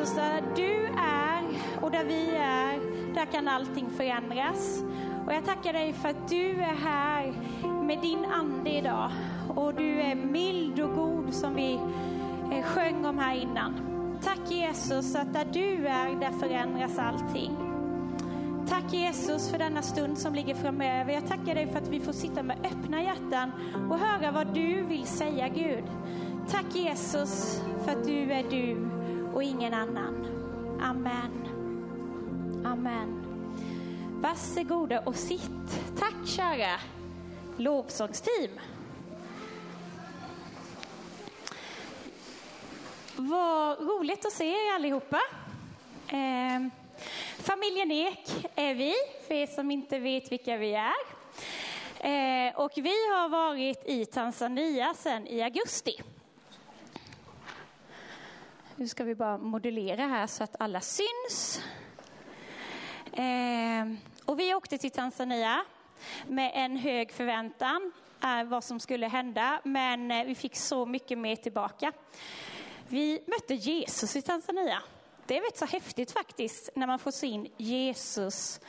Jesus, där du är och där vi är, där kan allting förändras. Och jag tackar dig för att du är här med din ande idag. Och du är mild och god som vi eh, sjöng om här innan. Tack Jesus att där du är, där förändras allting. Tack Jesus för denna stund som ligger framöver. Jag tackar dig för att vi får sitta med öppna hjärtan och höra vad du vill säga Gud. Tack Jesus för att du är du och ingen annan. Amen. Amen. Varsågoda och sitt. Tack kära lovsångsteam. Vad roligt att se er allihopa. Eh, familjen Ek är vi, för er som inte vet vilka vi är. Eh, och vi har varit i Tanzania sedan i augusti. Nu ska vi bara modellera här så att alla syns. Eh, och vi åkte till Tanzania med en hög förväntan eh, vad som skulle hända, men eh, vi fick så mycket mer tillbaka. Vi mötte Jesus i Tanzania. Det är rätt så häftigt faktiskt när man får se in Jesus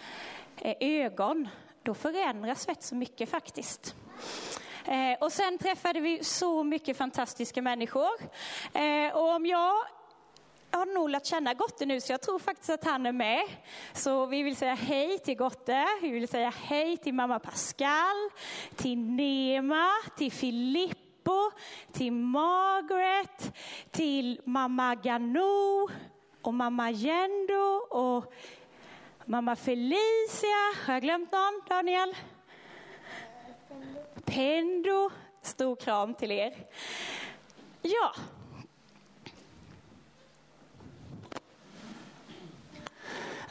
eh, ögon. Då förändras rätt så mycket faktiskt. Eh, och sen träffade vi så mycket fantastiska människor. Eh, och om jag har nog lärt känna Gotte nu, så jag tror faktiskt att han är med. Så vi vill säga hej till Gotte, vi vill säga hej till mamma Pascal, till Nema, till Filippo, till Margaret, till mamma Ganou och mamma Jendo och mamma Felicia. Har jag glömt någon, Daniel? Pendo. Stor kram till er. Ja,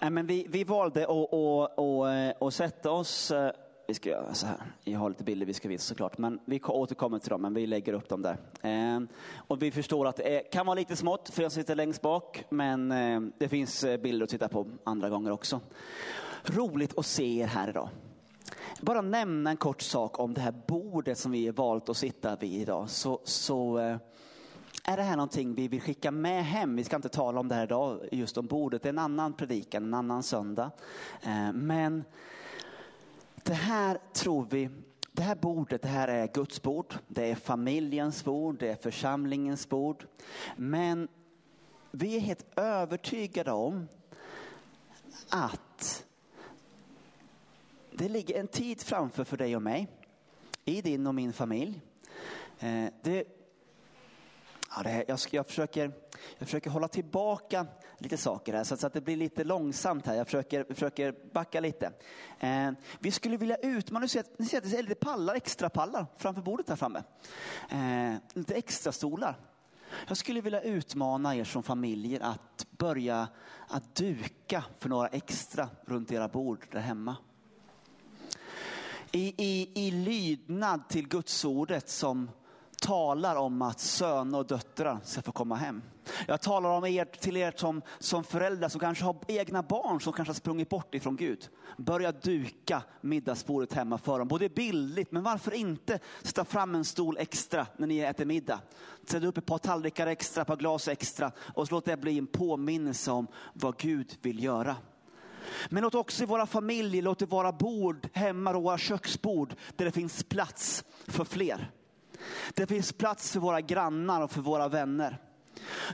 Nej, men vi, vi valde att, att, att, eh, att sätta oss, eh, vi ska göra så här, jag har lite bilder vi ska visa såklart, men vi återkommer till dem, men vi lägger upp dem där. Eh, och vi förstår att det kan vara lite smått för jag sitter längst bak, men det finns bilder att titta på andra gånger också. Roligt att se er här idag. Bara nämna en kort sak om det här bordet som vi valt att sitta vid idag. Så, så är det här någonting vi vill skicka med hem? Vi ska inte tala om det här idag, just om bordet. Det är en annan predikan, en annan söndag. Eh, men det här tror vi, det här bordet, det här är Guds bord. Det är familjens bord, det är församlingens bord. Men vi är helt övertygade om att det ligger en tid framför för dig och mig, i din och min familj. Eh, det Ja, det här, jag, jag, försöker, jag försöker hålla tillbaka lite saker här så, så att det blir lite långsamt här. Jag försöker, försöker backa lite. Eh, vi skulle vilja utmana, ni ser, ni ser att det är lite pallar, extra pallar framför bordet här framme. Eh, lite extra stolar. Jag skulle vilja utmana er som familjer att börja att duka för några extra runt era bord där hemma. I, i, i lydnad till gudsordet som talar om att söner och döttrar ska få komma hem. Jag talar om er, till er som, som föräldrar som kanske har egna barn som kanske har sprungit bort ifrån Gud. Börja duka middagsbordet hemma för dem. Både bildligt, men varför inte sätta fram en stol extra när ni äter middag. Sätt upp ett par tallrikar extra, ett par glas extra och så låt det bli en påminnelse om vad Gud vill göra. Men låt också i våra familjer, låt det vara bord hemma, våra köksbord, där det finns plats för fler. Det finns plats för våra grannar och för våra vänner.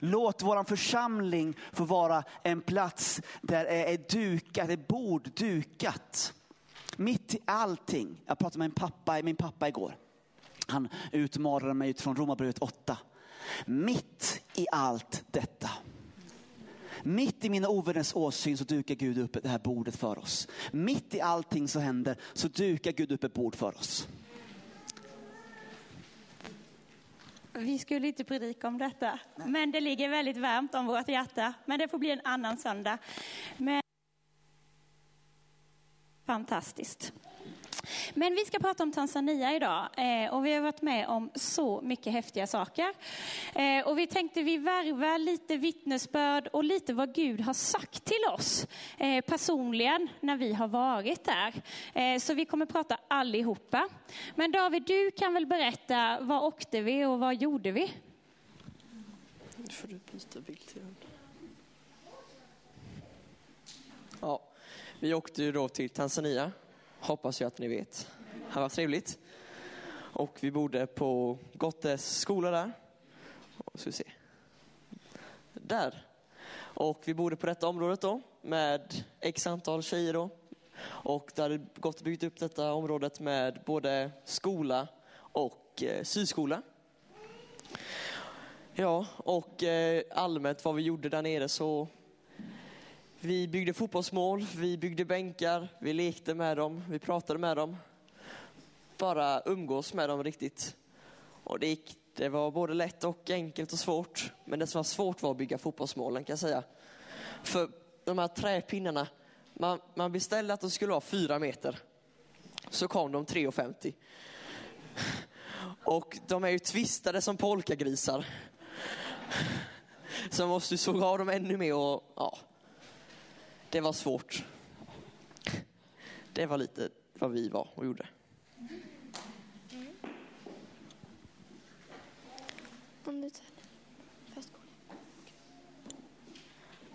Låt vår församling få vara en plats där det är dukat, ett bord dukat. Mitt i allting. Jag pratade med min pappa, min pappa igår. Han utmanade mig utifrån Romarbrevet 8. Mitt i allt detta. Mitt i mina ovänners åsyn så dukar Gud upp det här bordet för oss. Mitt i allting som händer så dukar Gud upp ett bord för oss. Vi skulle inte predika om detta, Nej. men det ligger väldigt varmt om vårt hjärta. Men det får bli en annan söndag. Men... Fantastiskt. Men vi ska prata om Tanzania idag eh, och vi har varit med om så mycket häftiga saker. Eh, och vi tänkte vi värvar lite vittnesbörd och lite vad Gud har sagt till oss eh, personligen när vi har varit där. Så vi kommer prata allihopa. Men David, du kan väl berätta vad åkte vi och vad gjorde vi? Nu får du byta bild till. Ja, vi åkte ju då till Tanzania hoppas jag att ni vet. Det var trevligt. Och vi bodde på Gottes skola där. Och ska vi se. Där. Och vi bodde på detta området då med x antal tjejer då. Och där hade gått byggt upp detta området med både skola och eh, syskola. Ja, och eh, allmänt vad vi gjorde där nere så vi byggde fotbollsmål, vi byggde bänkar, vi lekte med dem, vi pratade med dem. Bara umgås med dem riktigt. Och det, gick, det var både lätt och enkelt och svårt. Men det som var svårt var att bygga fotbollsmålen kan jag säga. För de här träpinnarna, man, man beställde att de skulle vara fyra meter. Så kom de 3,50. Och de är ju tvistade som polkagrisar. Så man måste såga av dem ännu mer och ja, det var svårt. Det var lite vad vi var och gjorde. Om du tar.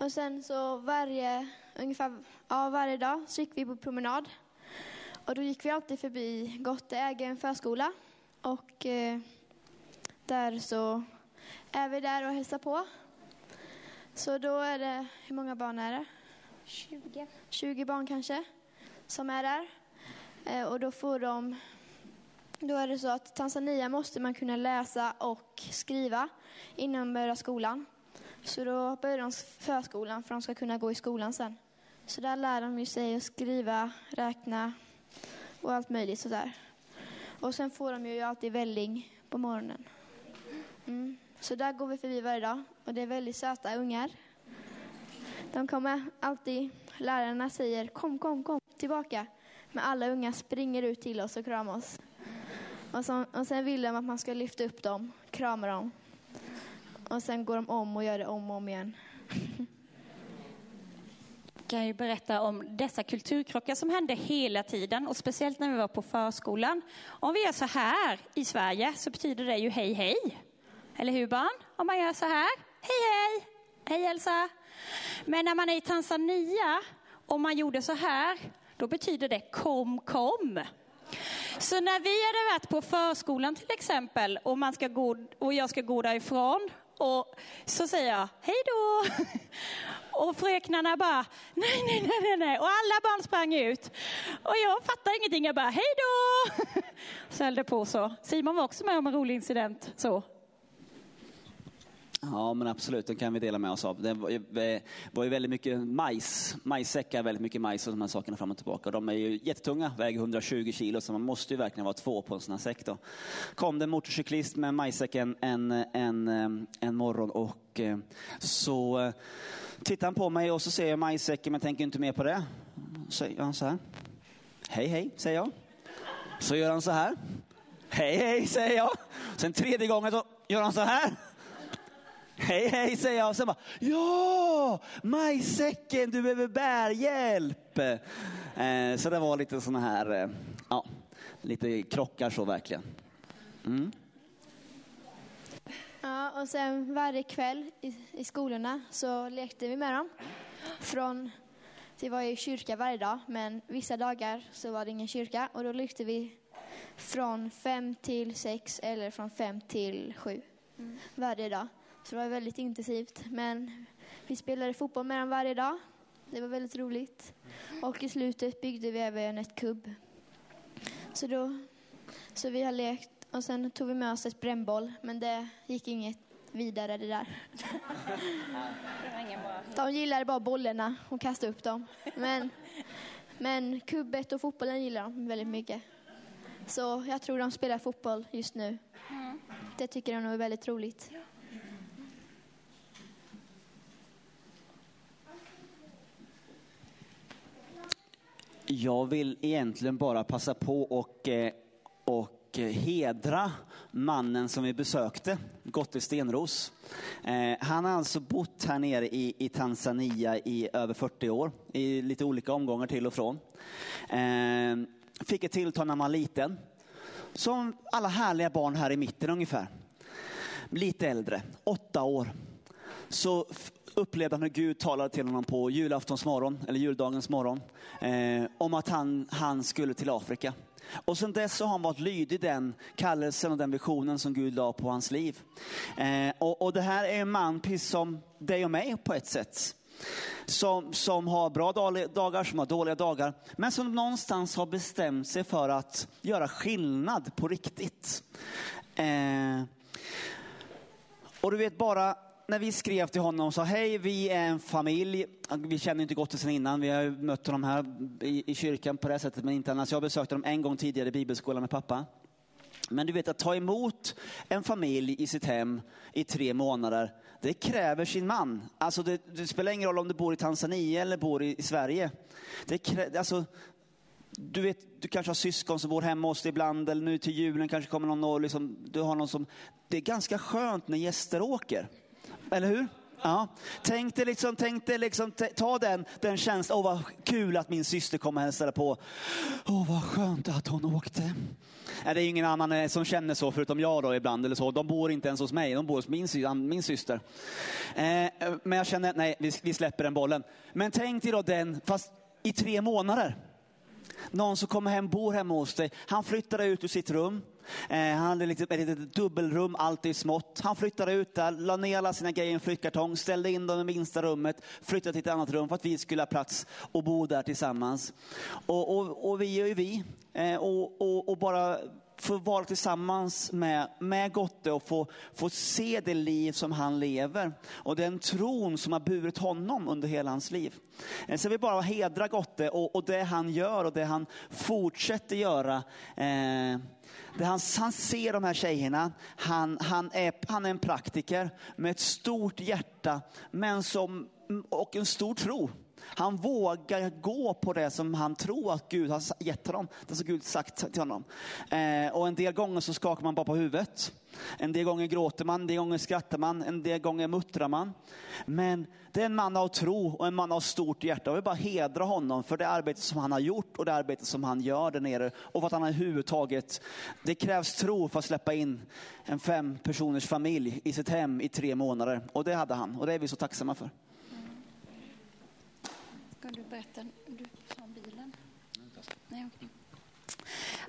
Och sen så varje, ungefär, ja, varje dag så gick vi på promenad. Och då gick vi alltid förbi Gotte äger en förskola. Och eh, där så är vi där och hälsar på. Så då är det, hur många barn är det? 20. 20 barn kanske, som är där. Eh, och då får de... Då är det så att Tanzania måste man kunna läsa och skriva innan man börjar skolan. Så då börjar de förskolan för att de ska kunna gå i skolan sen. Så där lär de ju sig att skriva, räkna och allt möjligt sådär. Och sen får de ju alltid välling på morgonen. Mm. Så där går vi förbi varje dag och det är väldigt söta ungar. De kommer alltid, lärarna säger kom, kom, kom tillbaka. Men alla unga springer ut till oss och kramar oss. Och, så, och sen vill de att man ska lyfta upp dem, krama dem. Och sen går de om och gör det om och om igen. kan ju berätta om dessa kulturkrockar som hände hela tiden och speciellt när vi var på förskolan. Om vi gör så här i Sverige så betyder det ju hej hej. Eller hur barn? Om man gör så här, hej hej, hej Elsa. Men när man är i Tanzania och man gjorde så här, då betyder det kom kom. Så när vi hade varit på förskolan till exempel och, man ska gå, och jag ska gå därifrån och så säger jag hej då. Och fröknarna bara nej, nej, nej, nej, nej. Och alla barn sprang ut. Och jag fattar ingenting. Jag bara hej då. Så höll det på så. Simon var också med om en rolig incident så. Ja, men absolut, den kan vi dela med oss av. Det eh, var ju, väldigt mycket majs, majssäckar, väldigt mycket majs och de här sakerna fram och tillbaka. Och de är ju jättetunga, väger 120 kilo, så man måste ju verkligen vara två på en sån här säck. Då. kom det en motorcyklist med en en, en, en, en morgon och eh, så tittar han på mig och så ser jag majssäcken, men tänker inte mer på det. Så gör han så här. Hej, hej, säger jag. Så gör han så här. Hej, hej, säger jag. Sen tredje gången så gör han så här. Hej, hej, säger jag. Och sen bara, ja, majsäcken, du behöver bärhjälp. Eh, så det var lite sådana här, eh, ja, lite krockar så verkligen. Mm. Ja, och sen varje kväll i, i skolorna så lekte vi med dem. Från, det var ju kyrka varje dag, men vissa dagar så var det ingen kyrka och då lekte vi från fem till sex eller från fem till sju mm. varje dag. Så det var väldigt intensivt. Men vi spelade fotboll med dem varje dag. Det var väldigt roligt. Och i slutet byggde vi även ett kubb. Så, då, så vi har lekt och sen tog vi med oss ett brännboll. Men det gick inget vidare det där. De gillade bara bollarna och kastade upp dem. Men, men kubbet och fotbollen gillar de väldigt mycket. Så jag tror de spelar fotboll just nu. Det tycker de nog är väldigt roligt. Jag vill egentligen bara passa på och, eh, och hedra mannen som vi besökte, Gotte Stenros. Eh, han har alltså bott här nere i, i Tanzania i över 40 år, i lite olika omgångar till och från. Eh, fick ett tilltal när man var liten, som alla härliga barn här i mitten ungefär. Lite äldre, åtta år. Så upplevde han hur Gud talade till honom på julaftons morgon, eller juldagens morgon, eh, om att han, han skulle till Afrika. Och sen dess har han varit lydig den kallelsen och den visionen som Gud la på hans liv. Eh, och, och, det här är en man, precis som dig och mig på ett sätt. Som, som har bra dagar, som har dåliga dagar, men som någonstans har bestämt sig för att göra skillnad på riktigt. Eh, och du vet bara när vi skrev till honom och sa hej, vi är en familj. Vi känner inte Gottesen innan. Vi har mött honom här i, i kyrkan på det sättet, men inte annars. Jag besökte dem en gång tidigare i bibelskolan med pappa. Men du vet att ta emot en familj i sitt hem i tre månader, det kräver sin man. Alltså det, det spelar ingen roll om du bor i Tanzania eller bor i, i Sverige. Det krä, alltså, du vet, du kanske har syskon som bor hemma hos dig ibland, eller nu till julen kanske kommer någon och liksom, du har någon som... Det är ganska skönt när gäster åker. Eller hur? Ja. Tänk dig liksom, tänk dig liksom, ta den, den känslan, åh vad kul att min syster kom och hälsade på. Åh vad skönt att hon åkte. Nej, det är ingen annan eh, som känner så förutom jag då ibland eller så. De bor inte ens hos mig, de bor hos min, min syster. Eh, eh, men jag känner, nej vi, vi släpper den bollen. Men tänk dig då den, fast i tre månader. Någon som kommer hem, bor hemma hos dig. Han flyttar ut ur sitt rum. Eh, han hade liksom ett litet dubbelrum, allt i smått. Han flyttade ut där, la ner alla sina grejer i en flyttkartong, ställde in dem i minsta rummet, flyttade till ett annat rum för att vi skulle ha plats och bo där tillsammans. Och, och, och vi är ju vi. Eh, och, och, och bara få vara tillsammans med, med Gotte och få, få se det liv som han lever. Och den tron som har burit honom under hela hans liv. Eh, så jag vill bara hedra Gotte och, och det han gör och det han fortsätter göra. Eh, det han, han ser de här tjejerna, han, han, är, han är en praktiker med ett stort hjärta men som, och en stor tro. Han vågar gå på det som han tror att Gud har gett honom. Det som alltså Gud sagt till honom. Eh, och en del gånger så skakar man bara på huvudet. En del gånger gråter man, en del gånger skrattar man, en del gånger muttrar man. Men det är en man av tro och en man av stort hjärta. Jag vill bara hedra honom för det arbete som han har gjort och det arbete som han gör där nere. Och för att han överhuvudtaget, det krävs tro för att släppa in en fem personers familj i sitt hem i tre månader. Och det hade han och det är vi så tacksamma för. Ska du berätta? Du sa om bilen. Nej, okay.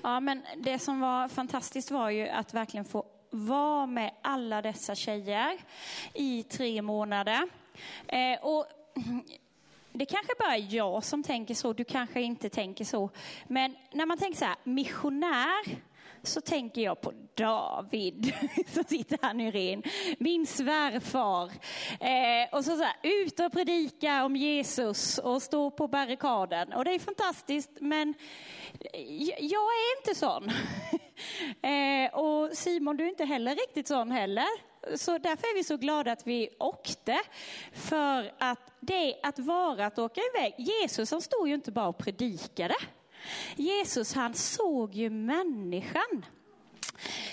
Ja, men det som var fantastiskt var ju att verkligen få vara med alla dessa tjejer i tre månader. Eh, och det kanske bara är jag som tänker så, du kanske inte tänker så. Men när man tänker så här, missionär, så tänker jag på David som sitter här nu ren, min svärfar. Eh, och så, så här, ut och predika om Jesus och stå på barrikaden. Och det är fantastiskt, men jag är inte sån. eh, och Simon, du är inte heller riktigt sån heller. Så därför är vi så glada att vi åkte. För att det att vara att åka iväg, Jesus han stod ju inte bara och predikade. Jesus han såg ju människan.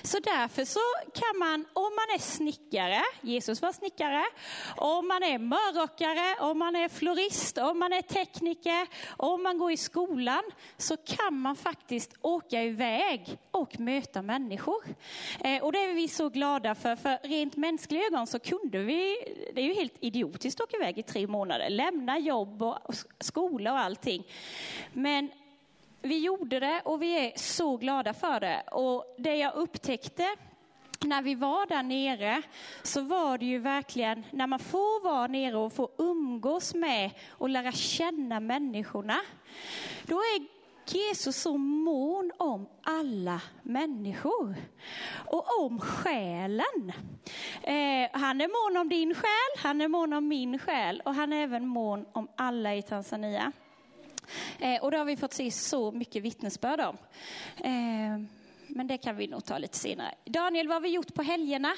Så därför så kan man, om man är snickare, Jesus var snickare, om man är mörrockare, om man är florist, om man är tekniker, om man går i skolan, så kan man faktiskt åka iväg och möta människor. Eh, och det är vi så glada för, för rent mänskliga ögon så kunde vi, det är ju helt idiotiskt att åka iväg i tre månader, lämna jobb och skola och allting. Men vi gjorde det och vi är så glada för det. Och det jag upptäckte när vi var där nere så var det ju verkligen, när man får vara nere och få umgås med och lära känna människorna, då är Jesus så mån om alla människor och om själen. Eh, han är mån om din själ, han är mån om min själ och han är även mån om alla i Tanzania. Eh, och det har vi fått se så mycket vittnesbörd om. Eh, men det kan vi nog ta lite senare. Daniel, vad har vi gjort på helgerna?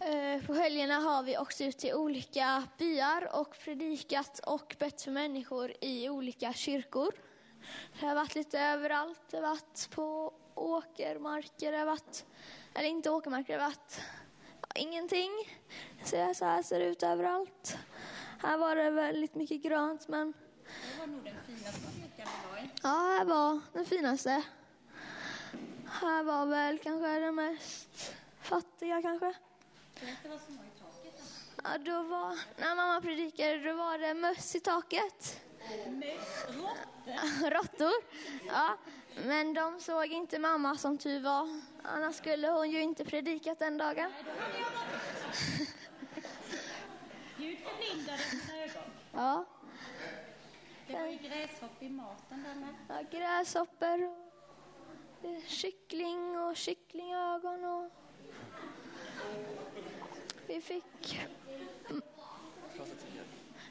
Eh, på helgerna har vi åkt ut till olika byar och predikat och bett för människor i olika kyrkor. Det har varit lite överallt. Det har varit på åkermarker, det har varit, eller inte åkermarker, det har varit ingenting. Så, så här ser det ut överallt. Här var det väldigt mycket grönt, men det var nog den finaste kyrkan vi var i. Ja, här var den finaste. Här var väl kanske den mest fattiga kanske. Berätta vad som var i taket. Ja, då var, när mamma predikade då var det möss i taket. Råttor. Ja, men de såg inte mamma som tur var. Annars skulle hon ju inte predikat den dagen. Gud förblindade ögon. Ja, det var ju gräshopp i maten där med. ja gräshoppor och kyckling och kycklingögon och vi fick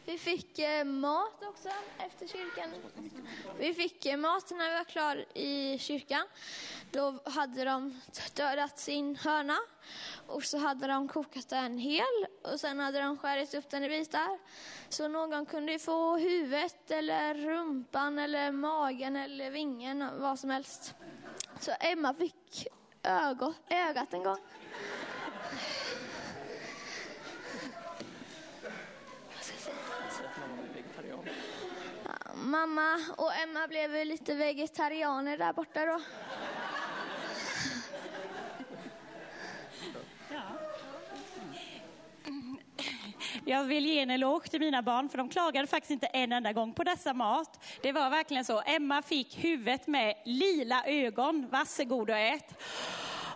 vi fick eh, mat också efter kyrkan. Vi fick eh, mat när vi var klara i kyrkan. Då hade de dödat sin höna och så hade de kokat den hel och sen hade de skurit upp den i bitar. Så någon kunde ju få huvudet eller rumpan eller magen eller vingen, vad som helst. Så Emma fick ögat en gång. Så att mamma blir vegetarian. Ja, Mamma och Emma blev lite vegetarianer där borta då. Jag vill ge en eloge till mina barn för de klagade faktiskt inte en enda gång på dessa mat. Det var verkligen så. Emma fick huvudet med lila ögon. Varsågod och ät.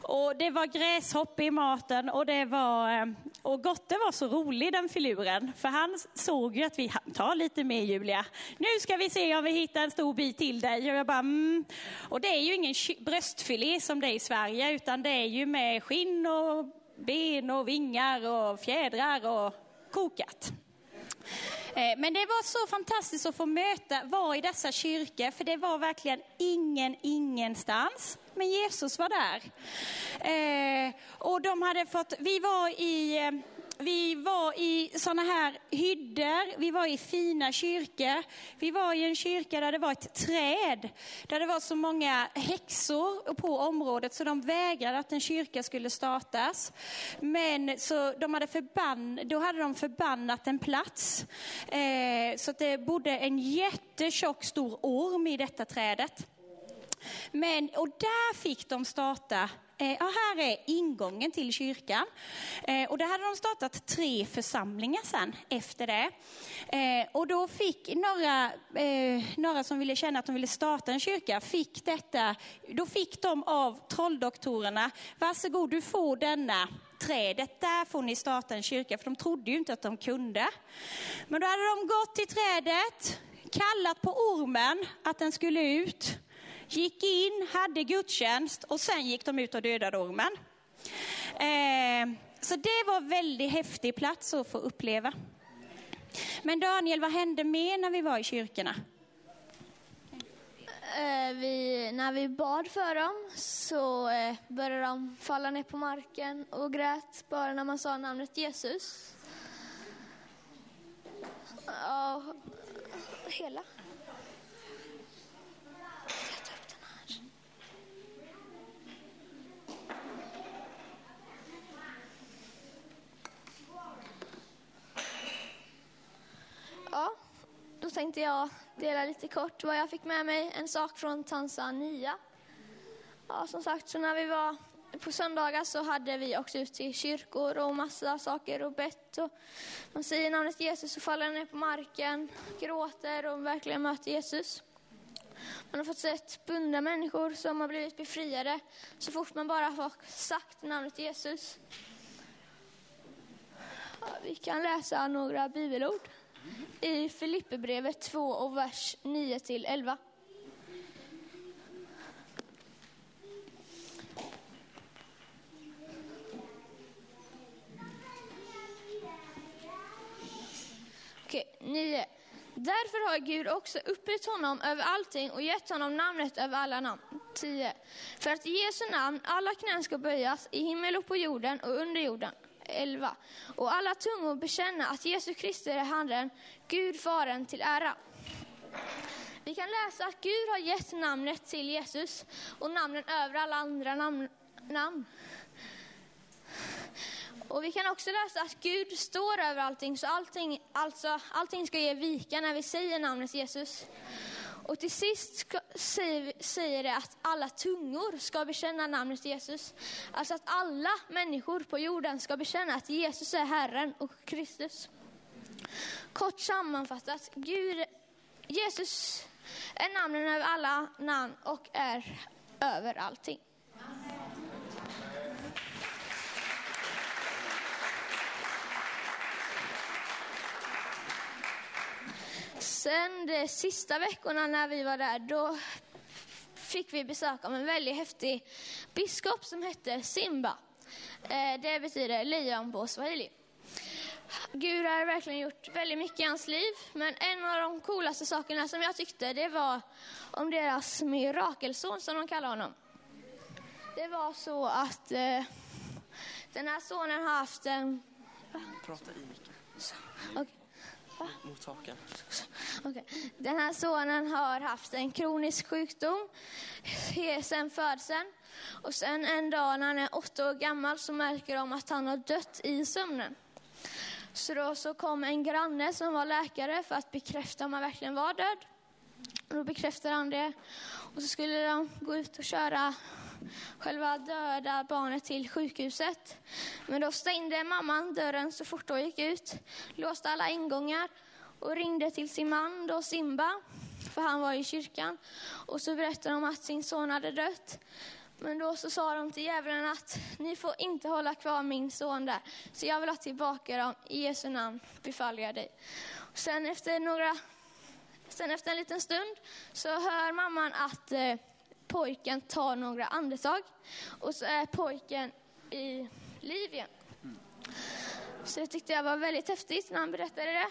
Och det var gräshopp i maten och det var, eh, och Gotte var så rolig den filuren. För han såg ju att vi Ta tar lite mer Julia. Nu ska vi se om vi hittar en stor bit till dig. Och jag bara, mm. Och det är ju ingen bröstfilé som det är i Sverige utan det är ju med skinn och ben och vingar och fjädrar och kokat. Eh, men det var så fantastiskt att få möta, vara i dessa kyrkor, för det var verkligen ingen ingenstans. Men Jesus var där. Eh, och de hade fått, vi var i, eh, vi var i såna här hyddor, vi var i fina kyrkor. Vi var i en kyrka där det var ett träd, där det var så många häxor på området så de vägrade att en kyrka skulle startas. Men så de hade förbann, då hade de förbannat en plats. Eh, så att det bodde en jättetjock stor orm i detta trädet. Men, och där fick de starta eh, ja, här är ingången till kyrkan. Eh, och där hade de startat tre församlingar sen efter det. Eh, och då fick några, några som ville känna att de ville starta en kyrka, fick detta, då fick de av trolldoktorerna, varsågod du får denna trädet, där får ni starta en kyrka, för de trodde ju inte att de kunde. Men då hade de gått till trädet, kallat på ormen att den skulle ut gick in, hade gudstjänst och sen gick de ut och dödade ormen. Eh, så det var en väldigt häftig plats att få uppleva. Men Daniel, vad hände mer när vi var i kyrkorna? Eh, vi, när vi bad för dem så eh, började de falla ner på marken och grät bara när man sa namnet Jesus. Ja, hela. Ska jag ta upp den här? Ja, då tänkte jag dela lite kort vad jag fick med mig. En sak från Tanzania. Ja, som sagt, så när vi var på söndagar så hade vi också ut till kyrkor och massa saker och bett. Och man säger namnet Jesus och faller ner på marken, gråter och verkligen möter Jesus. Man har fått sett bundna människor som har blivit befriade så fort man bara har sagt namnet Jesus. Ja, vi kan läsa några bibelord i Filipperbrevet 2 och vers 9 till 11. Okej, 9. Därför har Gud också upphöjt honom över allting och gett honom namnet över alla namn. 10. För att i Jesu namn alla knän ska böjas i himmel och på jorden och under jorden. 11. Och alla tungor bekänna att Jesus Kristus är Herren, Gud Fadern till ära. Vi kan läsa att Gud har gett namnet till Jesus och namnen över alla andra namn. namn. Och vi kan också läsa att Gud står över allting, så allting, alltså, allting ska ge vika när vi säger namnet Jesus. Och till sist ska, säger, säger det att alla tungor ska bekänna namnet Jesus. Alltså att alla människor på jorden ska bekänna att Jesus är Herren och Kristus. Kort sammanfattat, Gud, Jesus är namnen över alla namn och är över allting. Sen de sista veckorna när vi var där, då fick vi besök av en väldigt häftig biskop som hette Simba. Eh, det betyder lejon på swahili. Gud har verkligen gjort väldigt mycket i hans liv, men en av de coolaste sakerna som jag tyckte, det var om deras mirakelson som de kallar honom. Det var så att eh, den här sonen har haft en... Prata i micken. Mot hakan. Okay. Den här sonen har haft en kronisk sjukdom sedan födseln. Och sen en dag när han är åtta år gammal så märker de att han har dött i sömnen. Så då så kom en granne som var läkare för att bekräfta om han verkligen var död. Och då bekräftade han det. Och så skulle de gå ut och köra själva döda barnet till sjukhuset. Men då stängde mamman dörren så fort hon gick ut, låste alla ingångar och ringde till sin man då Simba, för han var i kyrkan. Och så berättade de att sin son hade dött. Men då så sa de till djävulen att ni får inte hålla kvar min son där. Så jag vill ha tillbaka dem. I Jesu namn befaller jag dig. Sen efter, några, sen efter en liten stund så hör mamman att eh, pojken tar några andetag och så är pojken i liv igen. Så det tyckte jag var väldigt häftigt när han berättade det.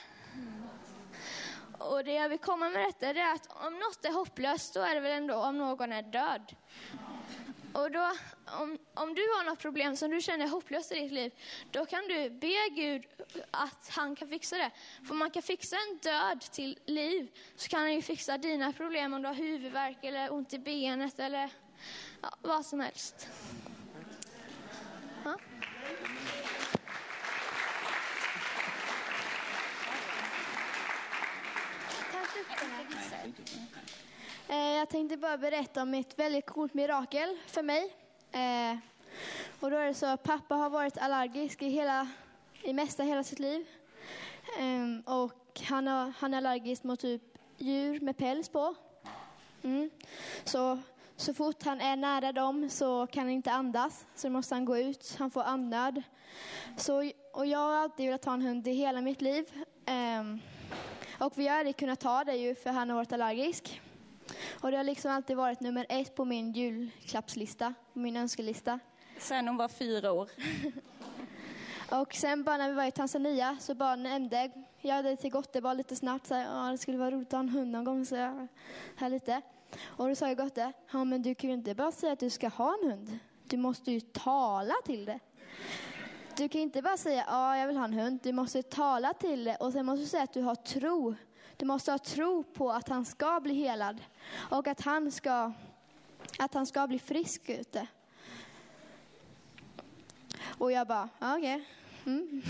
Och det jag vill komma med detta är att om något är hopplöst, då är det väl ändå om någon är död. Och då, om, om du har något problem som du känner är hopplöst i ditt liv, då kan du be Gud att han kan fixa det. För man kan fixa en död till liv, så kan han ju fixa dina problem om du har huvudvärk eller ont i benet eller ja, vad som helst. Ja. Eh, Jag tänkte bara berätta om ett väldigt coolt mirakel för mig. Eh, Och då är det så att pappa har varit allergisk i, hela, i mesta hela sitt liv. Ehm, Och han, har, han är allergisk mot typ djur med päls på. Mm. Så, så fort han är nära dem så kan han inte andas, så då måste han gå ut. Han får andnöd. Så, och jag har alltid velat ha en hund i hela mitt liv. Ehm, och vi har aldrig kunnat ta det ju för han har varit allergisk. Och det har liksom alltid varit nummer ett på min julklappslista, min önskelista. Sen hon var fyra år. Och sen bara när vi var i Tanzania så bara nämnde jag det till Gotte bara lite snabbt så här, "Ja, det skulle vara roligt att ha en hund någon gång så här lite. Och då sa jag Gotte, ja men du kan ju inte bara säga att du ska ha en hund. Du måste ju tala till det. Du kan inte bara säga ja jag vill ha en hund. Du måste tala till det och sen måste du säga att du har tro. Du måste ha tro på att han ska bli helad och att han ska, att han ska bli frisk ute. Och jag bara, ja, okej. Mm.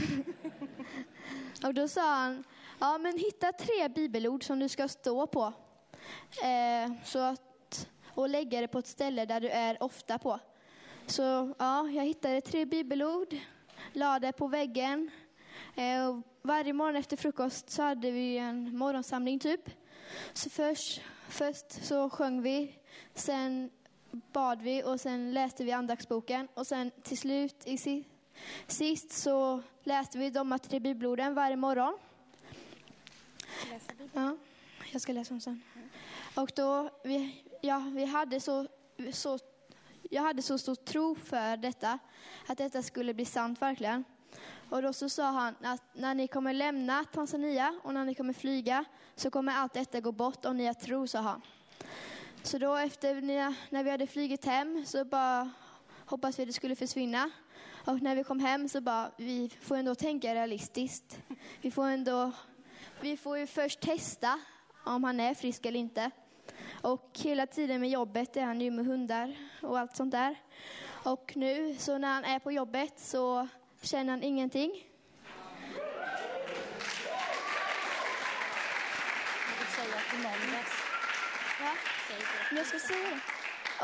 och då sa han, ja men hitta tre bibelord som du ska stå på. Eh, så att, och lägga det på ett ställe där du är ofta på. Så ja, jag hittade tre bibelord, la det på väggen. Eh, och varje morgon efter frukost så hade vi en morgonsamling typ. Så först, först så sjöng vi, sen bad vi och sen läste vi andaktsboken och sen till slut i si, sist så läste vi de tre bibelorden varje morgon. Ja, jag ska läsa dem sen. Och då, vi, ja, vi hade så, så, jag hade så stor tro för detta, att detta skulle bli sant verkligen. Och då så sa han att när ni kommer lämna Tanzania och när ni kommer flyga så kommer allt detta gå bort om ni har tro, sa han. Så då efter när vi hade flugit hem så bara hoppas vi att det skulle försvinna. Och när vi kom hem så bara, vi får ändå tänka realistiskt. Vi får ändå, vi får ju först testa om han är frisk eller inte. Och hela tiden med jobbet är han ju med hundar och allt sånt där. Och nu så när han är på jobbet så känner han ingenting. Ja, jag ska säga det.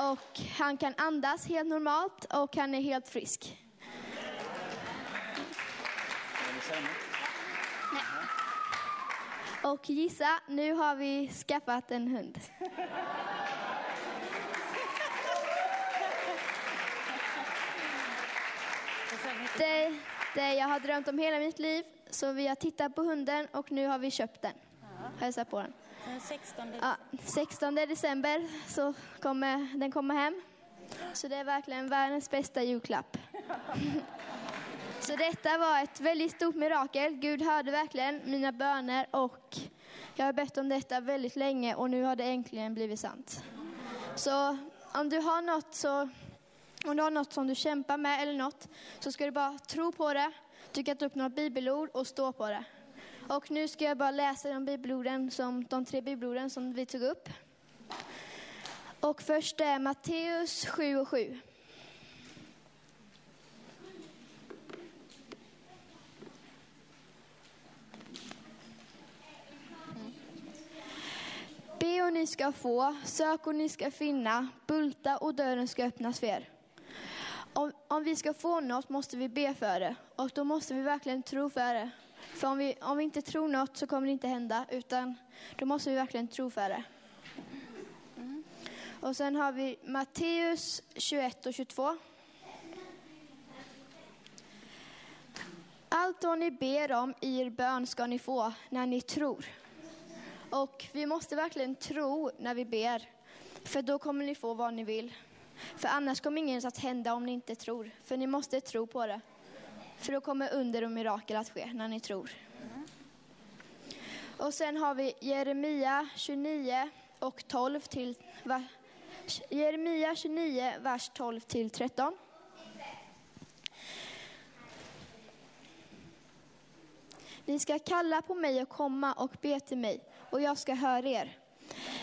Och han kan andas helt normalt och han är helt frisk. Och gissa, nu har vi skaffat en hund. Det, det jag har drömt om hela mitt liv, så vi har tittat på hunden och nu har vi köpt den. Hälsa på den. Den 16 Ja, 16 december så kommer den komma hem. Så det är verkligen världens bästa julklapp. Så detta var ett väldigt stort mirakel. Gud hörde verkligen mina böner och jag har bett om detta väldigt länge och nu har det äntligen blivit sant. Så om du har något, så, om du har något som du kämpar med eller något så ska du bara tro på det, du ta upp några bibelord och stå på det. Och nu ska jag bara läsa de bibelorden som, de tre bibelorden som vi tog upp. Och först är Matteus 7 och 7. Be och ni ska få, sök och ni ska finna, bulta och dörren ska öppnas för er. Om, om vi ska få något måste vi be för det och då måste vi verkligen tro för det. För om vi, om vi inte tror något så kommer det inte hända utan då måste vi verkligen tro för det. Mm. Och sen har vi Matteus 21 och 22. Allt vad ni ber om i er bön ska ni få när ni tror. Och vi måste verkligen tro när vi ber, för då kommer ni få vad ni vill. För annars kommer inget att hända om ni inte tror, för ni måste tro på det. För då kommer under och mirakel att ske när ni tror. Och sen har vi Jeremia 29 och 12 till va- Jeremia 29, vers 12 till 13. Ni ska kalla på mig och komma och be till mig, och jag ska höra er.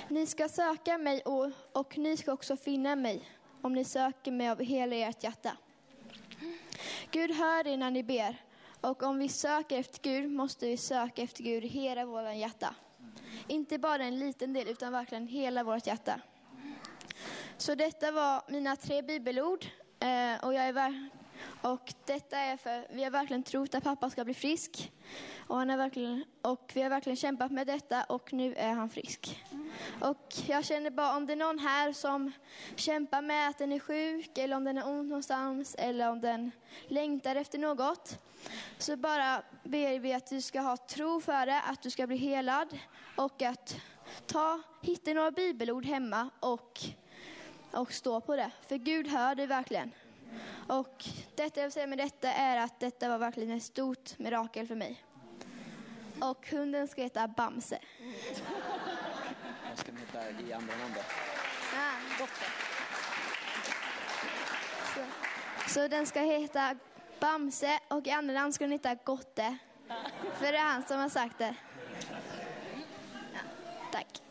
Ni ska söka mig och, och ni ska också finna mig, om ni söker mig av hela ert hjärta. Gud hör er när ni ber, och om vi söker efter Gud måste vi söka efter Gud i hela vårt hjärta. Inte bara en liten del, utan verkligen hela vårt hjärta. Så detta var mina tre bibelord. Eh, och, jag är och detta är för vi har verkligen trott att pappa ska bli frisk. Och, han är verkligen, och vi har verkligen kämpat med detta och nu är han frisk. Och jag känner bara om det är någon här som kämpar med att den är sjuk eller om den är ont någonstans eller om den längtar efter något. Så bara ber vi att du ska ha tro för det, att du ska bli helad och att ta, hitta några bibelord hemma och och stå på det. För Gud hör dig verkligen. Och detta jag vill säga med detta är att detta var verkligen ett stort mirakel för mig. Och hunden ska heta Bamse. Vad ska den heta i andra namn då? Så, så den ska heta Bamse och i andra namn ska den heta Gotte. För det är han som har sagt det. Ja, tack.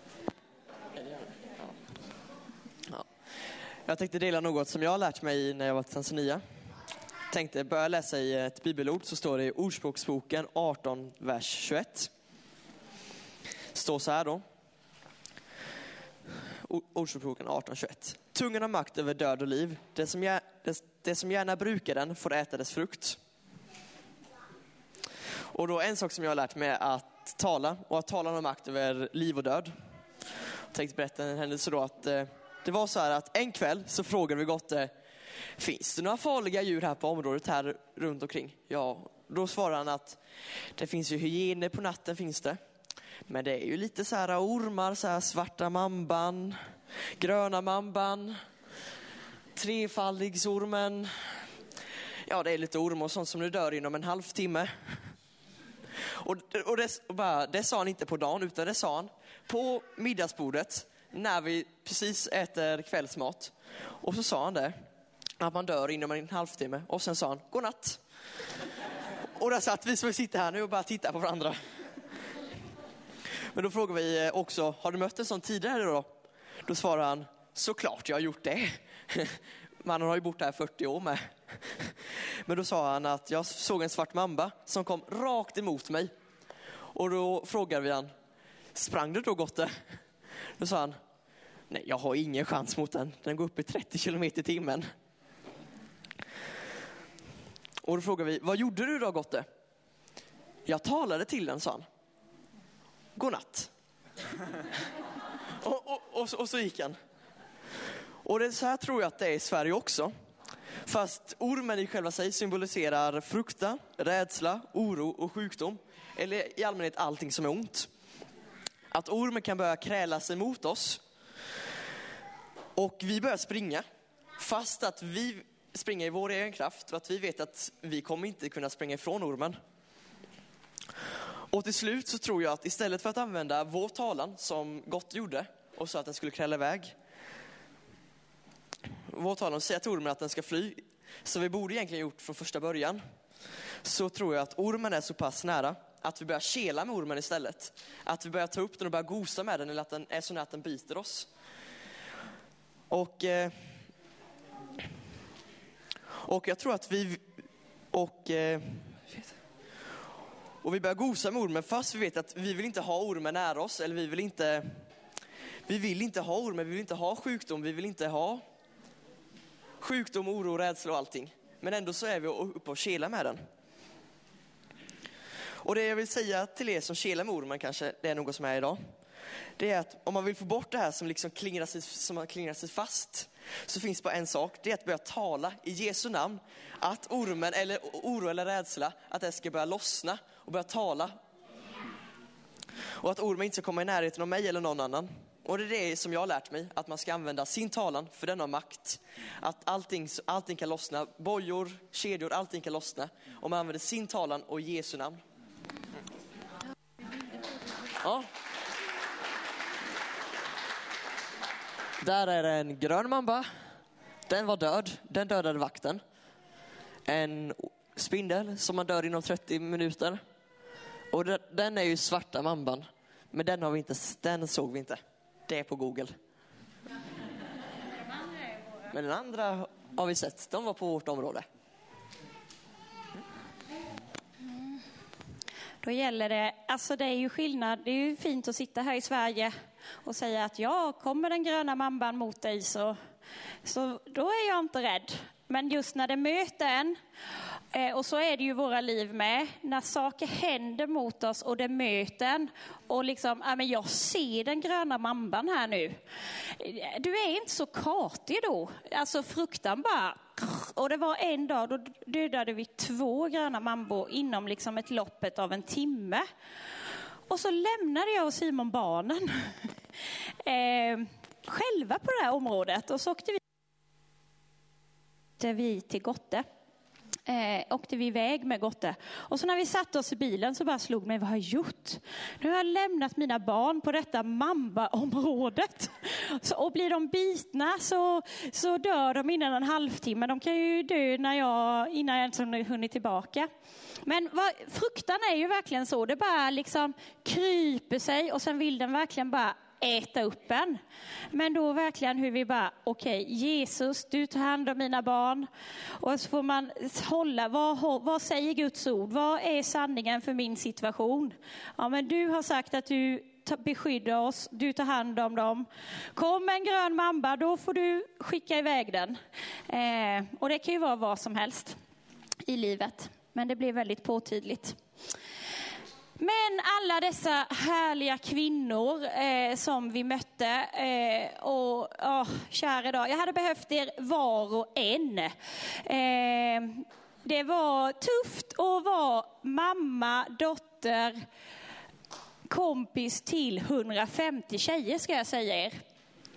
Jag tänkte dela något som jag har lärt mig när jag var i Tanzania. Tänkte börja läsa i ett bibelord så står det i Ordspråksboken 18, vers 21. Står så här då. Ordspråksboken 18, 21. Tungan har makt över död och liv. Det som, gär, det, det som gärna brukar den får äta dess frukt. Och då en sak som jag har lärt mig är att tala och att tala har makt över liv och död. Jag tänkte berätta en händelse då att eh, det var så här att en kväll så frågade vi Gotte, finns det några farliga djur här på området här runt omkring? Ja, då svarar han att det finns ju hyener på natten finns det. Men det är ju lite så här ormar, så här svarta mamban, gröna mamban, trefaldigsormen. Ja, det är lite ormar och sånt som nu dör inom en halvtimme. Och, och, det, och bara, det sa han inte på dagen, utan det sa han på middagsbordet när vi precis äter kvällsmat. Och så sa han det, att man dör inom en halvtimme. Och sen sa han, godnatt. Och där satt vi som sitter här nu och bara tittar på varandra. Men då frågar vi eh, också, har du mött en sån tidigare då? Då svarar han, såklart jag har gjort det. mannen har ju bott här 40 år med. Men då sa han att jag såg en svart mamba som kom rakt emot mig. Och då frågade vi han, sprang du då Gotte? Då sa han, nej jag har ingen chans mot den, den går upp i 30 kilometer i timmen. Och då frågade vi, vad gjorde du då Gotte? Jag talade till den, sa han. Godnatt. och, och, och, och så gick han. Och det så här tror jag att det är i Sverige också. Fast ormen i själva sig symboliserar frukta, rädsla, oro och sjukdom. Eller i allmänhet allting som är ont. Att ormen kan börja kräla sig mot oss. Och vi börjar springa. Fast att vi springa i vår egen kraft och att vi vet att vi kommer inte kunna springa ifrån ormen. Och till slut så tror jag att istället för att använda vår talan som Gott gjorde och så att den skulle kräla iväg. Vår talan och säga till ormen att den ska fly, som vi borde egentligen gjort från första början. Så tror jag att ormen är så pass nära att vi börjar kela med ormen istället. Att vi börjar ta upp den och börja gosa med den eller att den är så nära att den biter oss. Och, eh, och jag tror att vi, och eh, och vi börjar gosa med ormen fast vi vet att vi vill inte ha ormen nära oss. Eller vi vill inte, vi vill inte ha ormen, vi vill inte ha sjukdom, vi vill inte ha sjukdom, oro, rädsla och allting. Men ändå så är vi uppe och kelar med den. Och det jag vill säga till er som kelar med ormen kanske, det är något som är idag. Det är att om man vill få bort det här som liksom klingrar sig, som klingrar sig fast, så finns bara en sak. Det är att börja tala i Jesu namn. Att ormen eller oro eller rädsla, att det ska börja lossna och börja tala. Och att ormen inte ska komma i närheten av mig eller någon annan. Och det är det som jag har lärt mig, att man ska använda sin talan för den har makt. Att allting, allting kan lossna, bojor, kedjor, allting kan lossna. Om man använder sin talan och Jesu namn. Ja. Där är det en grön mamba. Den var död, den dödade vakten. En spindel som man dör inom 30 minuter. Och den är ju svarta mamban. Men den, har vi inte, den såg vi inte. Det är på Google. Men den andra har vi sett, de var på vårt område. Mm. Då gäller det, alltså det är ju skillnad, det är ju fint att sitta här i Sverige och säga att ja, kommer den gröna mamban mot dig så, så då är jag inte rädd. Men just när det möter en, eh, och så är det ju våra liv med, när saker händer mot oss och det möter en och liksom, ja men jag ser den gröna mamban här nu. Du är inte så kartig då. Alltså fruktan bara, och det var en dag då dödade vi två gröna mambor inom liksom ett loppet av en timme. Och så lämnade jag och Simon barnen eh, själva på det här området och så åkte vi vi till Gotte. Eh, åkte vi iväg med Gotte. Och så när vi satte oss i bilen så bara slog mig, vad har jag gjort? Nu har jag lämnat mina barn på detta mamba-området. Så, och blir de bitna så, så dör de innan en halvtimme. De kan ju dö när jag, innan jag ens hunnit tillbaka. Men vad, fruktan är ju verkligen så, det bara liksom kryper sig och sen vill den verkligen bara äta upp en. Men då verkligen hur vi bara, okej, okay, Jesus, du tar hand om mina barn. Och så får man hålla, vad, vad säger Guds ord? Vad är sanningen för min situation? Ja, men du har sagt att du beskyddar oss, du tar hand om dem. Kom en grön mamba, då får du skicka iväg den. Eh, och det kan ju vara vad som helst i livet, men det blir väldigt påtydligt. Men alla dessa härliga kvinnor eh, som vi mötte, eh, och oh, kära dag, jag hade behövt er var och en. Eh, det var tufft att vara mamma, dotter, kompis till 150 tjejer ska jag säga er.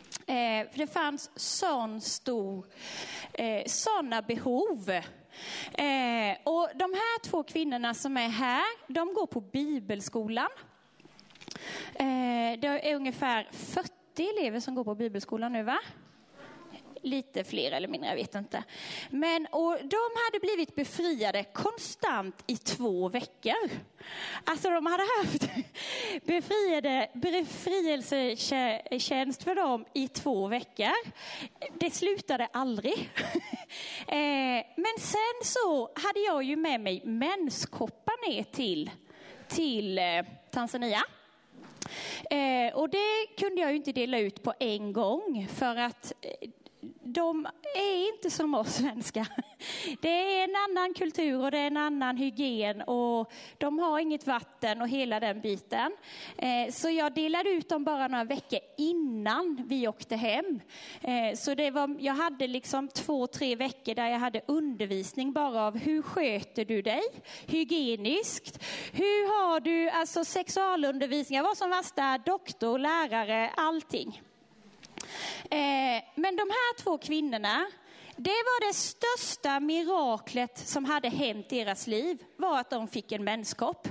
Eh, för det fanns sån stor, eh, sådana behov Eh, och de här två kvinnorna som är här, de går på bibelskolan. Eh, det är ungefär 40 elever som går på bibelskolan nu va? Lite fler eller mindre, jag vet inte. Men, och de hade blivit befriade konstant i två veckor. Alltså de hade haft befriade, befrielsetjänst för dem i två veckor. Det slutade aldrig. Eh, men sen så hade jag ju med mig menskoppar ner till, till eh, Tanzania. Eh, och det kunde jag ju inte dela ut på en gång för att eh, de är inte som oss svenskar. Det är en annan kultur och det är en annan hygien och de har inget vatten och hela den biten. Eh, så jag delade ut dem bara några veckor innan vi åkte hem. Eh, så det var, jag hade liksom två, tre veckor där jag hade undervisning bara av hur sköter du dig hygieniskt? Hur har du alltså sexualundervisning? Jag var som värsta doktor, lärare, allting. Eh, men de här två kvinnorna, det var det största miraklet som hade hänt i deras liv, var att de fick en menskopp.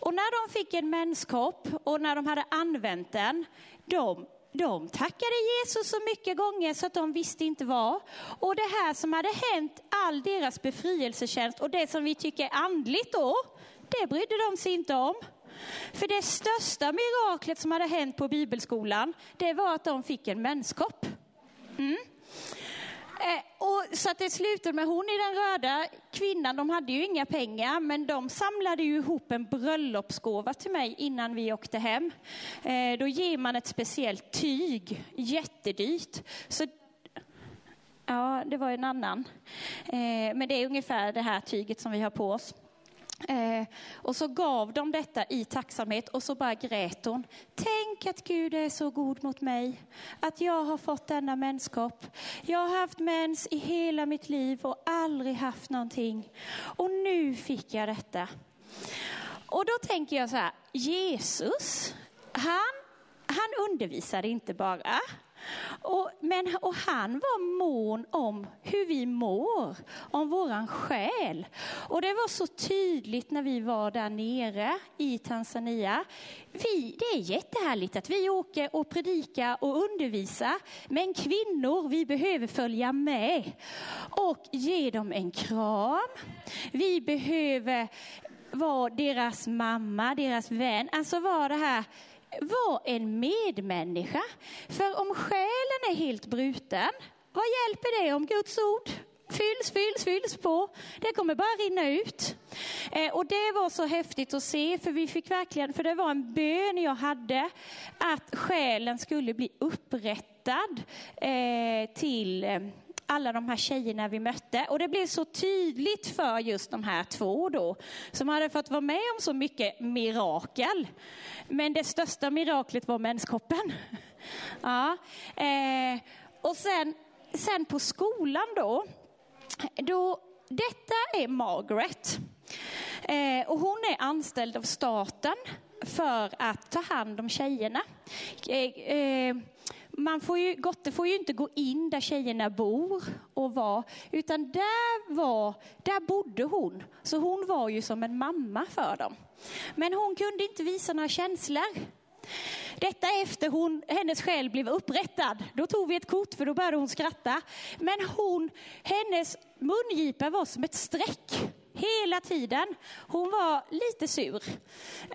Och när de fick en menskopp och när de hade använt den, de, de tackade Jesus så mycket gånger så att de visste inte vad. Och det här som hade hänt, all deras befrielsetjänst och det som vi tycker är andligt då, det brydde de sig inte om. För det största miraklet som hade hänt på bibelskolan, det var att de fick en menskopp. Mm. Eh, och så att det slutade med hon i den röda kvinnan, de hade ju inga pengar, men de samlade ju ihop en bröllopsgåva till mig innan vi åkte hem. Eh, då ger man ett speciellt tyg, jättedyrt. Så Ja, det var en annan. Eh, men det är ungefär det här tyget som vi har på oss. Eh, och så gav de detta i tacksamhet och så bara grät hon. Tänk att Gud är så god mot mig, att jag har fått denna mänskap. Jag har haft mens i hela mitt liv och aldrig haft någonting. Och nu fick jag detta. Och då tänker jag så här, Jesus, han, han undervisade inte bara, och, men, och han var mån om hur vi mår, om våran själ. Och det var så tydligt när vi var där nere i Tanzania. Vi, det är jättehärligt att vi åker och predikar och undervisar, men kvinnor, vi behöver följa med och ge dem en kram. Vi behöver vara deras mamma, deras vän, alltså vara det här var en medmänniska. För om själen är helt bruten, vad hjälper det om Guds ord fylls, fylls, fylls på? Det kommer bara rinna ut. Eh, och det var så häftigt att se, för vi fick verkligen, för det var en bön jag hade, att själen skulle bli upprättad eh, till eh, alla de här tjejerna vi mötte. Och det blev så tydligt för just de här två då, som hade fått vara med om så mycket mirakel. Men det största miraklet var menskoppen. ja. Eh, och sen, sen på skolan då, då, detta är Margaret. Eh, och hon är anställd av staten för att ta hand om tjejerna. Eh, eh man får ju, Gotte får ju inte gå in där tjejerna bor och var, utan där, var, där bodde hon. Så hon var ju som en mamma för dem. Men hon kunde inte visa några känslor. Detta efter hon, hennes själ blev upprättad. Då tog vi ett kort för då började hon skratta. Men hon, hennes mungipa var som ett streck hela tiden. Hon var lite sur.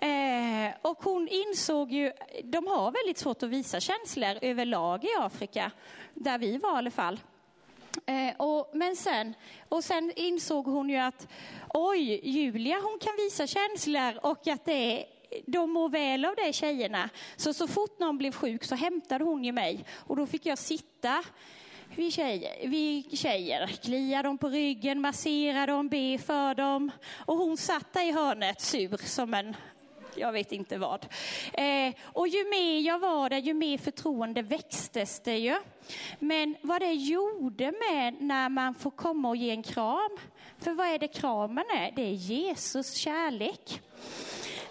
Eh, och hon insåg ju, de har väldigt svårt att visa känslor överlag i Afrika, där vi var i alla fall. Eh, och, men sen, och sen insåg hon ju att oj, Julia hon kan visa känslor och att det är de mår väl av det tjejerna. Så så fort någon blev sjuk så hämtade hon ju mig och då fick jag sitta vi tjejer, vi tjejer kliar dem på ryggen, masserar dem, ber för dem. Och hon satt där i hörnet sur som en jag vet inte vad. Eh, och ju mer jag var där, ju mer förtroende växtes det ju. Men vad det gjorde med när man får komma och ge en kram, för vad är det kramen är? Det är Jesus kärlek.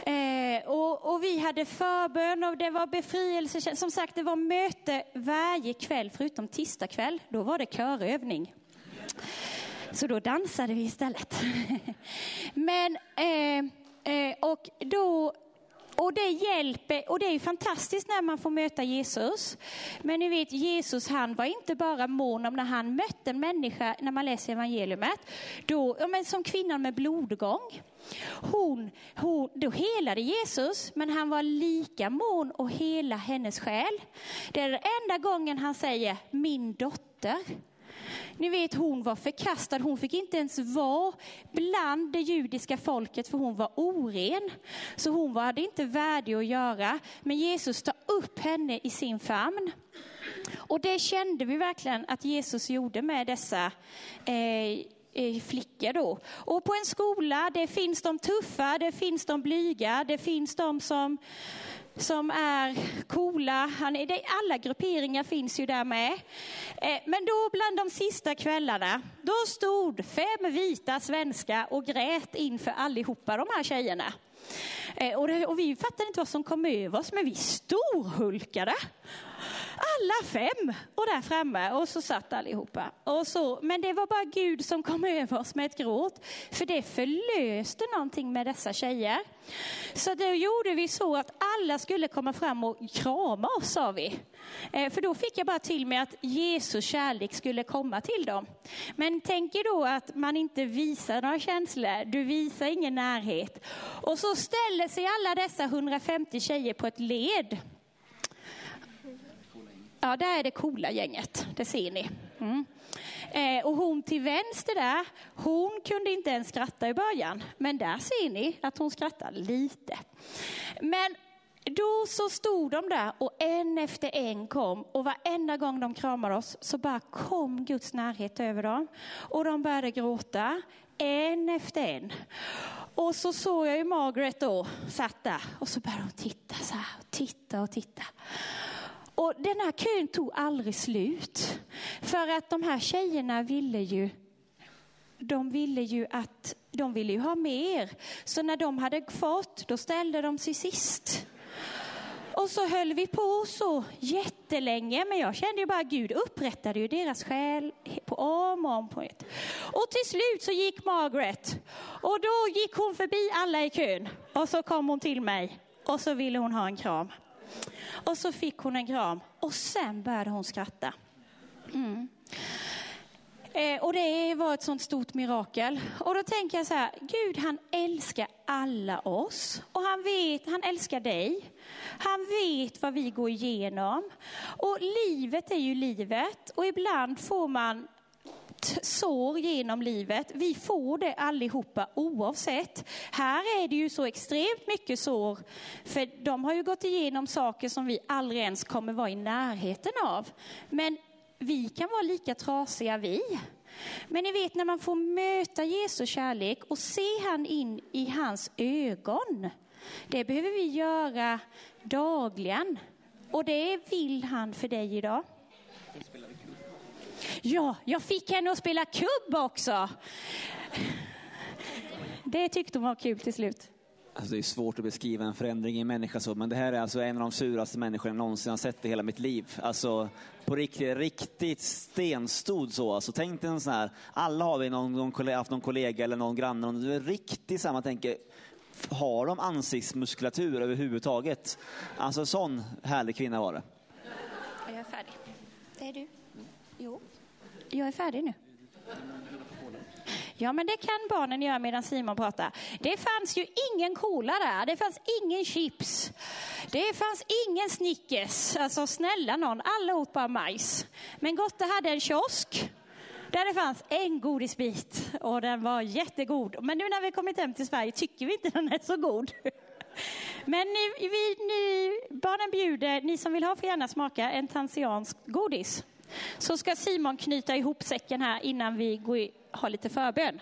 Eh, och, och, vi hade förbön och det var befrielse. Som sagt, det var möte varje kväll förutom tisdag kväll. Då var det körövning. Så då dansade vi istället. Men, eh, eh, och då och det hjälper, och det är ju fantastiskt när man får möta Jesus. Men ni vet, Jesus han var inte bara mån om när han mötte en människa, när man läser evangeliumet, då, ja, men som kvinnan med blodgång. Hon, hon, då helade Jesus, men han var lika mån att hela hennes själ. Det är den enda gången han säger min dotter. Ni vet hon var förkastad, hon fick inte ens vara bland det judiska folket för hon var oren. Så hon hade inte värdig att göra. Men Jesus tar upp henne i sin famn. Och det kände vi verkligen att Jesus gjorde med dessa eh, flickor då. Och på en skola, det finns de tuffa, det finns de blyga, det finns de som som är coola. Han är, alla grupperingar finns ju där med. Eh, men då bland de sista kvällarna, då stod fem vita svenskar och grät inför allihopa de här tjejerna. Eh, och, det, och vi fattade inte vad som kom över oss, men vi storhulkade alla fem och där framme och så satt allihopa. Och så, men det var bara Gud som kom över oss med ett gråt, för det förlöste någonting med dessa tjejer. Så då gjorde vi så att alla skulle komma fram och krama oss, sa vi. Eh, för då fick jag bara till mig att Jesus kärlek skulle komma till dem. Men tänk er då att man inte visar några känslor, du visar ingen närhet. Och så ställer sig alla dessa 150 tjejer på ett led Ja, där är det coola gänget, det ser ni. Mm. Eh, och hon till vänster där, hon kunde inte ens skratta i början. Men där ser ni att hon skrattar lite. Men då så stod de där och en efter en kom och varenda gång de kramade oss så bara kom Guds närhet över dem. Och de började gråta, en efter en. Och så såg jag ju Margaret då, satt där och så började hon titta så här, titta och titta. Och den här kön tog aldrig slut. För att de här tjejerna ville ju, de ville ju att, de ville ju ha mer. Så när de hade fått, då ställde de sig sist. Och så höll vi på så jättelänge, men jag kände ju bara Gud upprättade ju deras själ på om och om på ett. Och till slut så gick Margaret och då gick hon förbi alla i kön och så kom hon till mig och så ville hon ha en kram. Och så fick hon en kram och sen började hon skratta. Mm. Eh, och det var ett sånt stort mirakel. Och då tänker jag så här, Gud han älskar alla oss. Och han vet, han älskar dig. Han vet vad vi går igenom. Och livet är ju livet. Och ibland får man sår genom livet. Vi får det allihopa oavsett. Här är det ju så extremt mycket sår, för de har ju gått igenom saker som vi aldrig ens kommer vara i närheten av. Men vi kan vara lika trasiga vi. Men ni vet när man får möta Jesu kärlek och se han in i hans ögon. Det behöver vi göra dagligen. Och det vill han för dig idag. Ja, jag fick henne att spela kubb också. Det tyckte hon var kul till slut. Alltså det är svårt att beskriva en förändring i en människa så, men det här är alltså en av de suraste människorna jag någonsin har sett i hela mitt liv. Alltså på riktigt, riktigt stenstod så. Alltså tänk dig en sån här, alla har vi någon, någon, haft någon kollega eller någon granne, och det är riktigt samma tänker, har de ansiktsmuskulatur överhuvudtaget? Alltså sån härlig kvinna var det. Jag är färdig. Det är du. Jo. Jag är färdig nu. Ja, men det kan barnen göra medan Simon pratar. Det fanns ju ingen cola där, det fanns ingen chips. Det fanns ingen Snickers. Alltså snälla någon, alla åt bara majs. Men Gotte hade en kiosk där det fanns en godisbit och den var jättegod. Men nu när vi kommit hem till Sverige tycker vi inte den är så god. Men ni, vi, ni, barnen bjuder, ni som vill ha får gärna smaka en tansiansk godis. Så ska Simon knyta ihop säcken här innan vi går i, har lite förbön.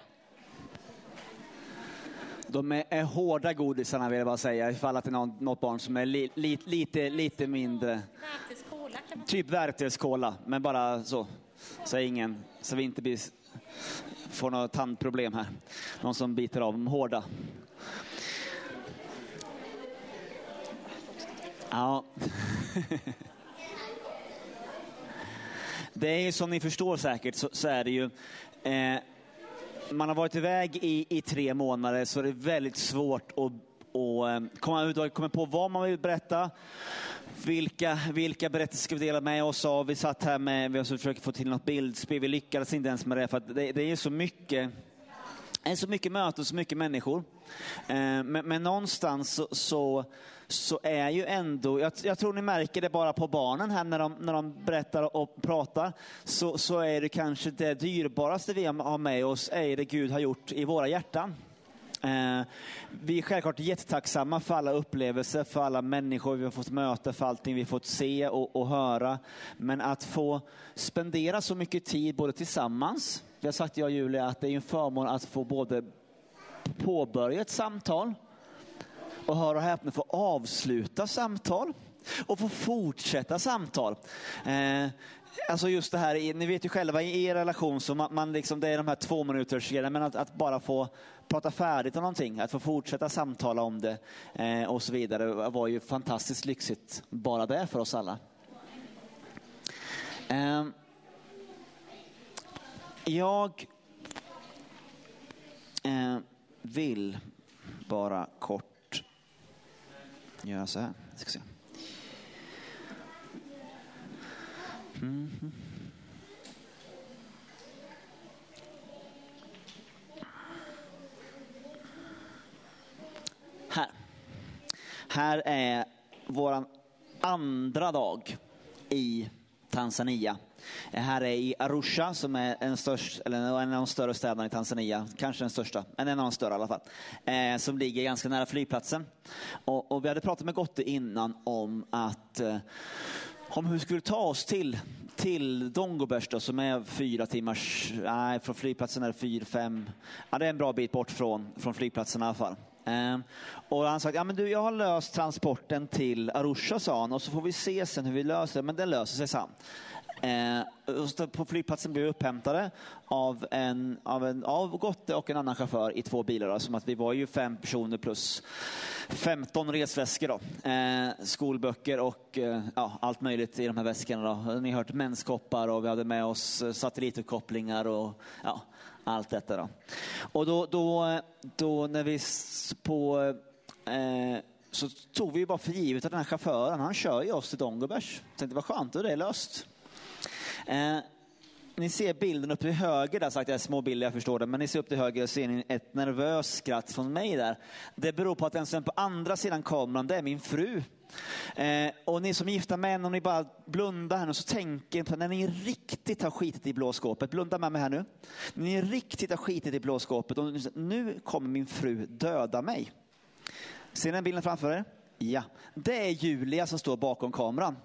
De är, hårda godisarna vill jag bara säga, ifall att det är något barn som är li, li, lite, lite mindre. Typ värteskola, men bara så. Så, ingen, så vi inte blir, får något tandproblem här. Någon som biter av de hårda. Ja. Det är ju som ni förstår säkert så, så är det ju eh, man har varit iväg i, i tre månader så det är väldigt svårt att och eh, komma ut och komma på vad man vill berätta. Vilka, vilka berättelser ska vi dela med oss av? Vi satt här med, vi försökte få till något bildspel, vi lyckades inte ens med det för att det, det är så mycket Eh, så mycket möten, så mycket människor. Eh, men, men någonstans så, så, så, är ju ändå, jag, jag, tror ni märker det bara på barnen här när de, när de berättar och pratar, så, så är det kanske det dyrbaraste vi har med oss, är det Gud har gjort i våra hjärtan. Eh, vi är självklart jättetacksamma för alla upplevelser, för alla människor vi har fått möta, för allting vi fått se och, och höra. Men att få spendera så mycket tid både tillsammans, vi har sagt jag och Julia att det är en förmån att få både påbörja ett samtal och höra och häpna få avsluta samtal och få fortsätta samtal. Eh, alltså just det här, ni vet ju själva i er relation så man, man liksom, det är de här två minuters grejerna, men att, att, bara få prata färdigt om någonting, att få fortsätta samtala om det eh, och så vidare var ju fantastiskt lyxigt bara det för oss alla. Eh, jag eh, vill bara kort göra så här. Ska se. Mm -hmm. Här. Här är vår andra dag i Tanzania. Eh, här är i Arusha som är en, störst, eller en av de större städerna i Tanzania, kanske den största, men en av de större i alla fall, eh, som ligger ganska nära flygplatsen. Och, och vi hade pratat med Gotte innan om att eh, om hur vi skulle ta oss till, till Dongobers då, som är fyra timmars, nej från flygplatsen är det fyra, fem, ja det är en bra bit bort från, från flygplatsen i alla fall. Ehm, och han sa, ja men du jag har löst transporten till Arusha sa han och så får vi se sen hur vi löser det, men det löser sig sen. Eh, på flygplatsen blev vi upphämtade av, en, av, en, av Gotte och en annan chaufför i två bilar. Alltså, som att vi var ju fem personer plus 15 resväskor. Då. Eh, skolböcker och eh, ja, allt möjligt i de här väskorna. Då. Ni har hört menskoppar och vi hade med oss eh, satellituppkopplingar och ja, allt detta. Då. Och då, då, då när vi på eh, så tog vi bara för givet att den här chauffören, han kör ju oss till Dongobers. Tänkte vad skönt, då är det löst. Eh, ni ser bilden uppe till höger, där sagt, det är små bilder, jag förstår det, men ni ser upp till höger och ser ni ett nervöst skratt från mig där. Det beror på att den som är på andra sidan kameran, det är min fru. Eh, och ni som är gifta män, om ni bara blundar här nu så tänker på när ni riktigt har skitit i blåskåpet. Blunda med mig här nu. När ni riktigt har skitit i blåskåpet och nu kommer min fru döda mig. Ser ni den bilden framför er? Ja, det är Julia som står bakom kameran.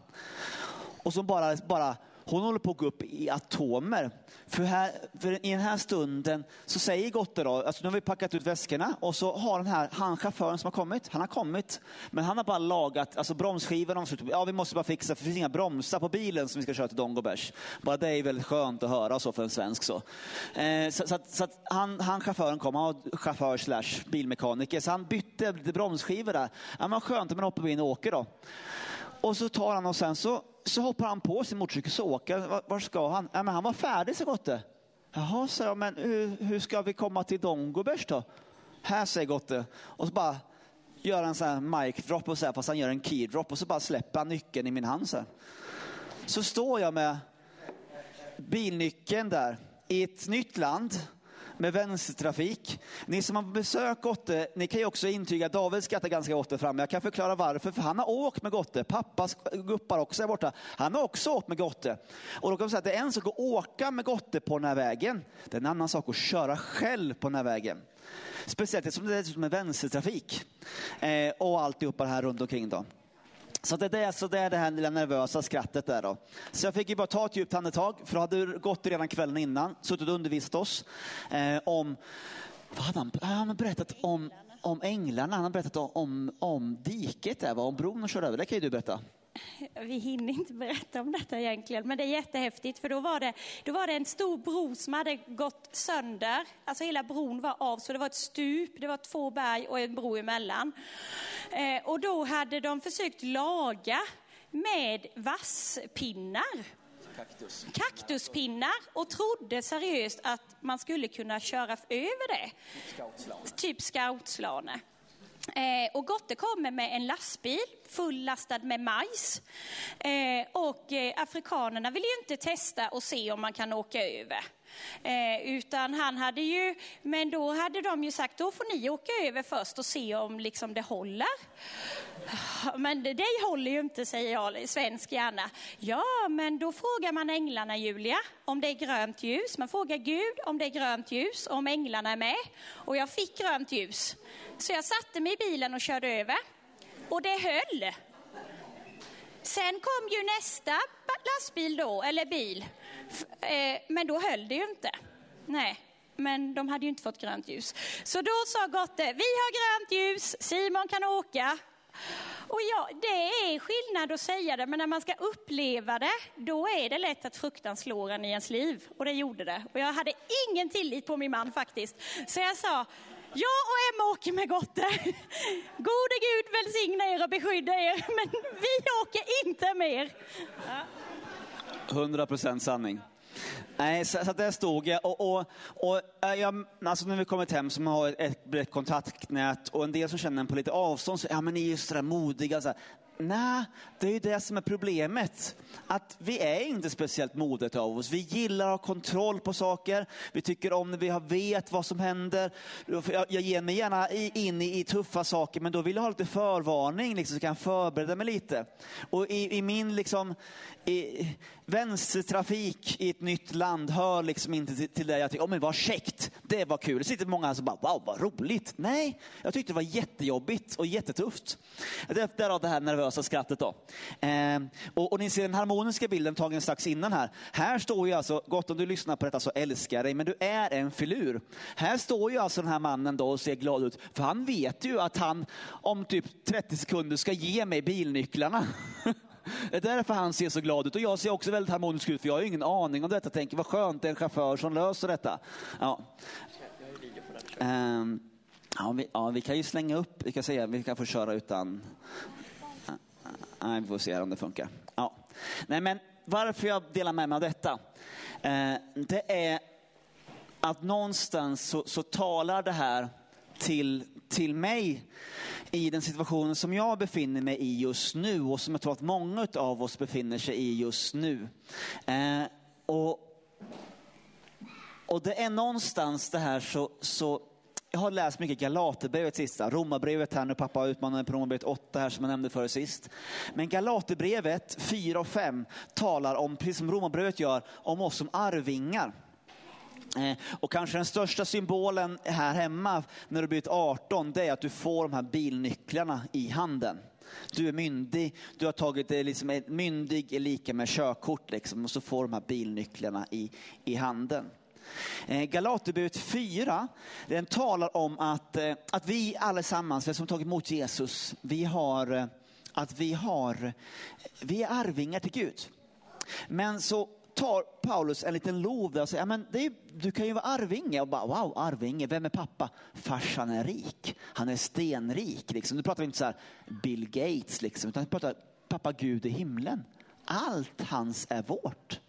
Och som bara, bara hon håller på att gå upp i atomer. För, här, för i den här stunden så säger Gotte då, alltså nu har vi packat ut väskorna och så har den här, han chauffören som har kommit, han har kommit, men han har bara lagat, alltså bromsskivorna, ja vi måste bara fixa, för det finns inga bromsar på bilen som vi ska köra till Dongobers. Bara det är väldigt skönt att höra så för en svensk så. Eh, så, så, att, så att han, han chauffören kom, han var chaufför slash bilmekaniker, så han bytte bromsskivor där. Ja, men skönt, men hoppar vi in och åker då. Och så tar han och sen så, så hoppar han på sin motorcykel och åker. Var, var, ska han? Ja, men han var färdig så Gotte. Jaha, sa jag, men hur, hur ska vi komma till Dongobers då? Här säger Gotte. Och så bara gör han en här mic drop och så här, fast han gör en key drop och så bara släpper han nyckeln i min hand så här. Så står jag med bilnyckeln där i ett nytt land med vänstertrafik. Ni som har besökt Gotte, ni kan ju också intyga, David skrattar ganska gott fram, jag kan förklara varför, för han har åkt med Gotte. Pappas guppar också är borta. Han har också åkt med Gotte. Och då kan man säga att det är en sak att åka med Gotte på den här vägen. Det är en annan sak att köra själv på den här vägen. Speciellt eftersom det är vänstertrafik. Eh, och alltihopa det här runt omkring då. Så det, är, så det är det här lilla nervösa skrattet där då. Så jag fick ju bara ta ett djupt andetag, för då hade gått redan kvällen innan, suttit och undervisat oss eh, om, vad hade han, han hade berättat om, om änglarna, han har berättat om, om, om diket där, om bron och körde över, det kan ju du berätta vi hinner inte berätta om detta egentligen, men det är jättehäftigt för då var det, då var det en stor bro som hade gått sönder. Alltså hela bron var av, så det var ett stup, det var två berg och en bro emellan. Eh, och då hade de försökt laga med vasspinnar. Kaktus. Kaktuspinnar och trodde seriöst att man skulle kunna köra över det. Typ scoutslane. Eh, och Gotte kommer med en lastbil fullastad med majs. Eh, och eh, afrikanerna vill ju inte testa och se om man kan åka över. Eh, utan han hade ju, men då hade de ju sagt, då får ni åka över först och se om liksom det håller. Men det, det håller ju inte, säger jag, svensk gärna. Ja, men då frågar man änglarna, Julia, om det är grönt ljus. Man frågar Gud om det är grönt ljus, om änglarna är med. Och jag fick grönt ljus. Så jag satte mig i bilen och körde över. Och det höll. Sen kom ju nästa lastbil då, eller bil. Eh, men då höll det ju inte. Nej, men de hade ju inte fått grönt ljus. Så då sa Gotte, vi har grönt ljus, Simon kan åka. Och ja, det är skillnad att säga det, men när man ska uppleva det, då är det lätt att fruktan slår en i ens liv. Och det gjorde det. Och jag hade ingen tillit på min man faktiskt. Så jag sa, jag och Emma åker med Gotte. Gode Gud välsigna er och beskydda er, men vi åker inte med er. 100 procent sanning. Nej, så, så där stod jag. Och, och, och äh, jag, alltså när vi kommit hem som har ett brett kontaktnät och en del som känner en på lite avstånd, så ja men ni är ju sådär modiga. Så här. Nej, det är ju det som är problemet. Att vi är inte speciellt modet av oss. Vi gillar att ha kontroll på saker. Vi tycker om när vi vet vad som händer. Jag, ger mig gärna in i, tuffa saker, men då vill jag ha lite förvarning liksom, så kan jag förbereda mig lite. Och i, i min liksom, i, vänstertrafik i ett nytt land hör liksom inte till, till det jag tycker, oh, men vad käckt, det var kul. Det sitter många som bara, wow vad roligt. Nej, jag tyckte det var jättejobbigt och jättetufft. Därav det här nervösa skrattet då. Eh, och, och, ni ser den harmoniska bilden tagen strax innan här. Här står ju alltså, gott om du lyssnar på detta så älskar jag dig, men du är en filur. Här står ju alltså den här mannen då och ser glad ut, för han vet ju att han om typ 30 sekunder ska ge mig bilnycklarna. Det är därför han ser så glad ut. Och jag ser också väldigt harmonisk ut, för jag har ju ingen aning om detta. Tänker vad skönt, det är en chaufför som löser detta. Ja. Um, ja, vi, ja, vi kan ju slänga upp, vi kan säga, vi kan få köra utan... Nej, vi får se om det funkar. Ja. Nej, men varför jag delar med mig av detta, eh, det är att någonstans så, så talar det här till, till mig i den situationen som jag befinner mig i just nu och som jag tror att många av oss befinner sig i just nu. Eh, och, och det är någonstans det här så, så jag har läst mycket Galaterbrevet sista, Romarbrevet här nu, pappa utmanade på Romarbrevet 8 här som jag nämnde förut sist. Men Galaterbrevet 4 och 5 talar om, precis som Romarbrevet gör, om oss som arvingar. Eh, och kanske den största symbolen här hemma när du blivit 18, det är att du får de här bilnycklarna i handen. Du är myndig, du har tagit det liksom, eh, myndig är lika med körkort liksom, och så får de här bilnycklarna i, i handen. Galaterbrevet 4, den talar om att, att vi allesammans, vi som tagit emot Jesus, vi har, att vi har, vi är arvingar till Gud. Men så tar Paulus en liten lov där och säger, men är, du kan ju vara arvinge. Och bara, wow, arvinge, vem är pappa? Farsan är rik. Han är stenrik. Liksom. Nu pratar vi inte så här Bill Gates, liksom, utan vi pratar pappa Gud i himlen. Allt hans är vårt.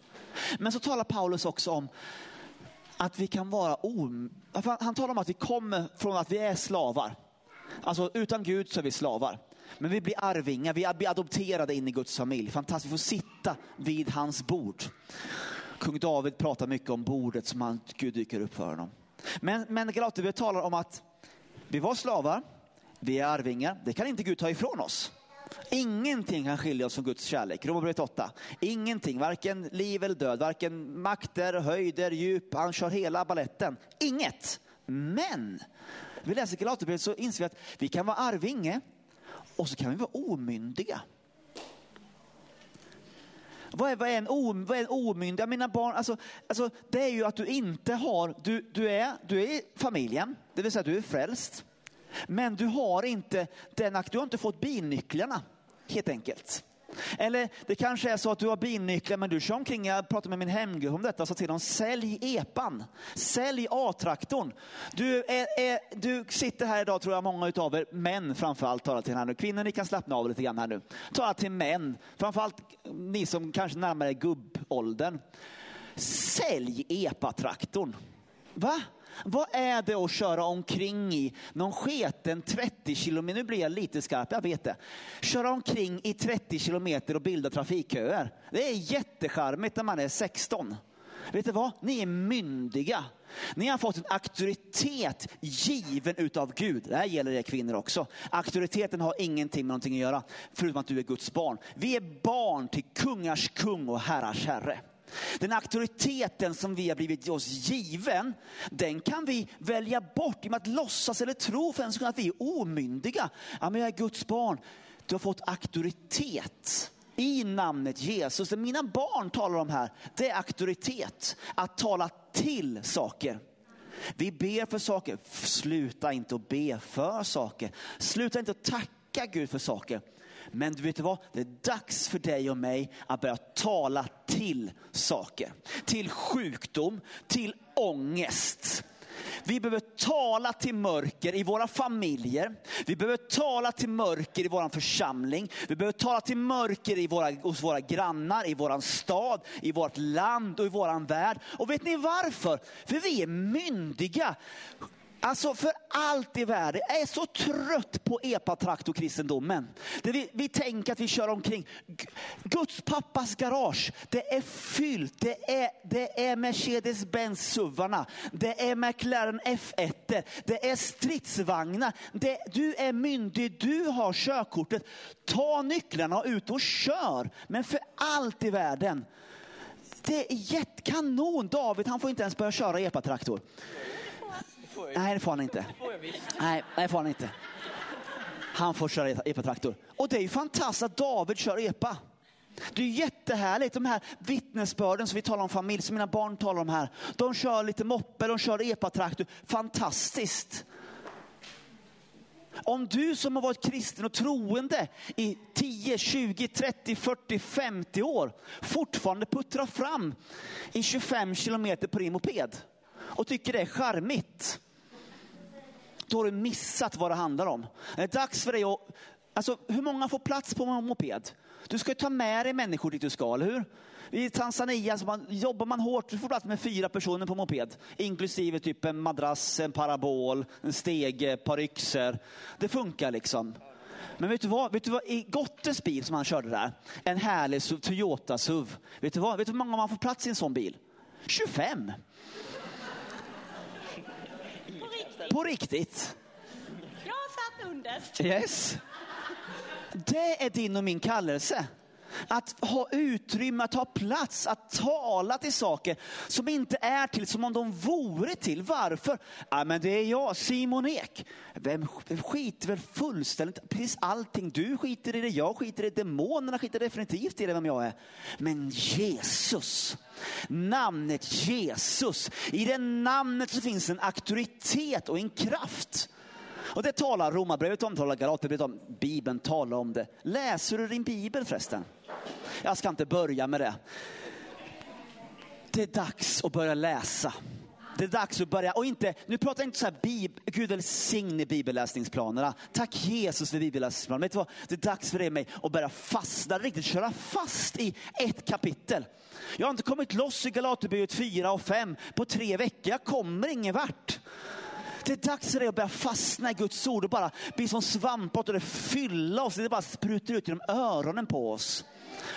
Men så talar Paulus också om att vi kan vara om... Han talar om att vi kommer från att vi är slavar. Alltså utan Gud så är vi slavar. Men vi blir arvingar, vi blir adopterade in i Guds familj. Fantastiskt, vi får sitta vid hans bord. Kung David pratar mycket om bordet som han, Gud dyker upp för honom. Men, men Galaterbrevet talar om att vi var slavar, vi är arvingar, det kan inte Gud ta ifrån oss. Ingenting kan skilja oss från Guds kärlek. Romarbrevet 8. Ingenting, varken liv eller död, varken makter, höjder, djup. Han kör hela balletten. Inget. Men vi läser Galaterbrevet så inser vi att vi kan vara arvinge och så kan vi vara omyndiga. Vad är, vad är, en, om, vad är en omyndig? Mina barn, alltså, alltså, det är ju att du inte har, du, du, är, du är i familjen, det vill säga du är frälst. Men du har inte, den, du har inte fått bilnycklarna helt enkelt. Eller det kanske är så att du har bilnycklar men du kör omkring, jag pratade med min hemgrupp om detta, så till dem sälj epan, sälj A-traktorn. Du, är, är, du sitter här idag tror jag många utav er, män framförallt talar till här nu. Kvinnor ni kan slappna av lite grann här nu. Tala till män, framförallt ni som kanske närmar er gubbåldern. Sälj epatraktorn. Va? Vad är det att köra omkring i någon sketen 30 kilometer, nu blir jag lite skarp, jag vet det. Köra omkring i 30 kilometer och bilda trafikköer. Det är jättecharmigt när man är 16. Vet du vad? Ni är myndiga. Ni har fått en auktoritet given utav Gud. Det här gäller er kvinnor också. Auktoriteten har ingenting med någonting att göra, förutom att du är Guds barn. Vi är barn till kungars kung och herrars herre. Den auktoriteten som vi har blivit oss given, den kan vi välja bort genom att låtsas eller tro för en sekund att vi är omyndiga. Ja, men jag är Guds barn. Du har fått auktoritet i namnet Jesus. Det mina barn talar om här, det är auktoritet. Att tala till saker. Vi ber för saker. Sluta inte att be för saker. Sluta inte att tacka Gud för saker. Men du vet vad? Det är dags för dig och mig att börja tala till saker. Till sjukdom, till ångest. Vi behöver tala till mörker i våra familjer. Vi behöver tala till mörker i vår församling. Vi behöver tala till mörker i våra, hos våra grannar, i vår stad, i vårt land och i vår värld. Och vet ni varför? För vi är myndiga. Alltså för allt i världen. Jag är så trött på epatraktorkristendomen. Vi, vi tänker att vi kör omkring. Guds pappas garage, det är fyllt. Det är, det är Mercedes-Benz suvarna. Det är McLaren F1. Det är stridsvagnar. Det, du är myndig, du har körkortet. Ta nycklarna och ut och kör. Men för allt i världen. Det är jättekanon. David han får inte ens börja köra epatraktor. Nej, det får han inte. Nej, det får han inte. Han får köra epatraktor. Och det är ju fantastiskt att David kör epa. Det är jättehärligt, de här vittnesbörden som vi talar om familj, som mina barn talar om här. De kör lite moppe, de kör epatraktor. Fantastiskt. Om du som har varit kristen och troende i 10, 20, 30, 40, 50 år fortfarande puttrar fram i 25 kilometer på din moped och tycker det är charmigt då har du missat vad det handlar om. Det är dags för dig att, alltså hur många får plats på en moped? Du ska ta med dig människor dit du ska, eller hur? I Tanzania så man, jobbar man hårt, du får plats med fyra personer på moped. Inklusive typ en madrass, en parabol, en stege, ett par yxor. Det funkar liksom. Men vet du vad? Vet du vad? I Gottes bil som han körde där, en härlig Toyota SUV. Vet du vad? Vet du hur många man får plats i en sån bil? 25! På riktigt. Jag satt underst. Yes. Det är din och min kallelse. Att ha utrymme, att ha plats, att tala till saker som inte är till som om de vore till. Varför? Ja, men det är jag, Simon Ek. Vem skiter väl fullständigt precis allting. Du skiter i det, jag skiter i det, demonerna skiter definitivt i det vem jag är. Men Jesus, namnet Jesus. I det namnet så finns en auktoritet och en kraft. Och det talar Romarbrevet om, talar Galaterbrevet om, Bibeln talar om det. Läser du din bibel förresten? Jag ska inte börja med det. Det är dags att börja läsa. Det är dags att börja, och inte, nu pratar jag inte så här, bib, Gud välsigne bibelläsningsplanerna. Tack Jesus för bibelläsningsplanerna. Vet du vad? Det är dags för dig och mig att börja fastna, riktigt köra fast i ett kapitel. Jag har inte kommit loss i Galaterbrevet 4 och 5 på tre veckor. Jag kommer ingen vart. Det är dags för dig att börja fastna i Guds ord och bara bli som svampar och det fylla oss. Det bara sprutar ut genom öronen på oss.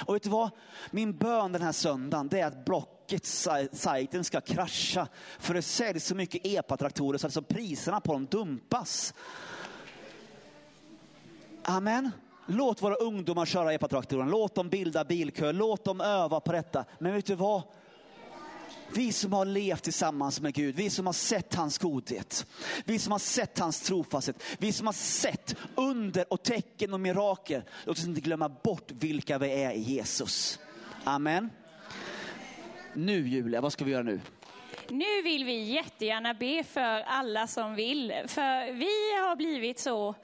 Och vet du vad? Min bön den här söndagen det är att Blocket-sajten ska krascha. För det säljs så mycket epatraktorer så att liksom priserna på dem dumpas. Amen. Låt våra ungdomar köra epatraktorerna. Låt dem bilda bilkö. Låt dem öva på detta. Men vet du vad? Vi som har levt tillsammans med Gud, vi som har sett hans godhet, vi som har sett hans trofasthet, vi som har sett under och tecken och mirakel. Låt oss inte glömma bort vilka vi är i Jesus. Amen. Nu Julia, vad ska vi göra nu? Nu vill vi jättegärna be för alla som vill, för vi har blivit så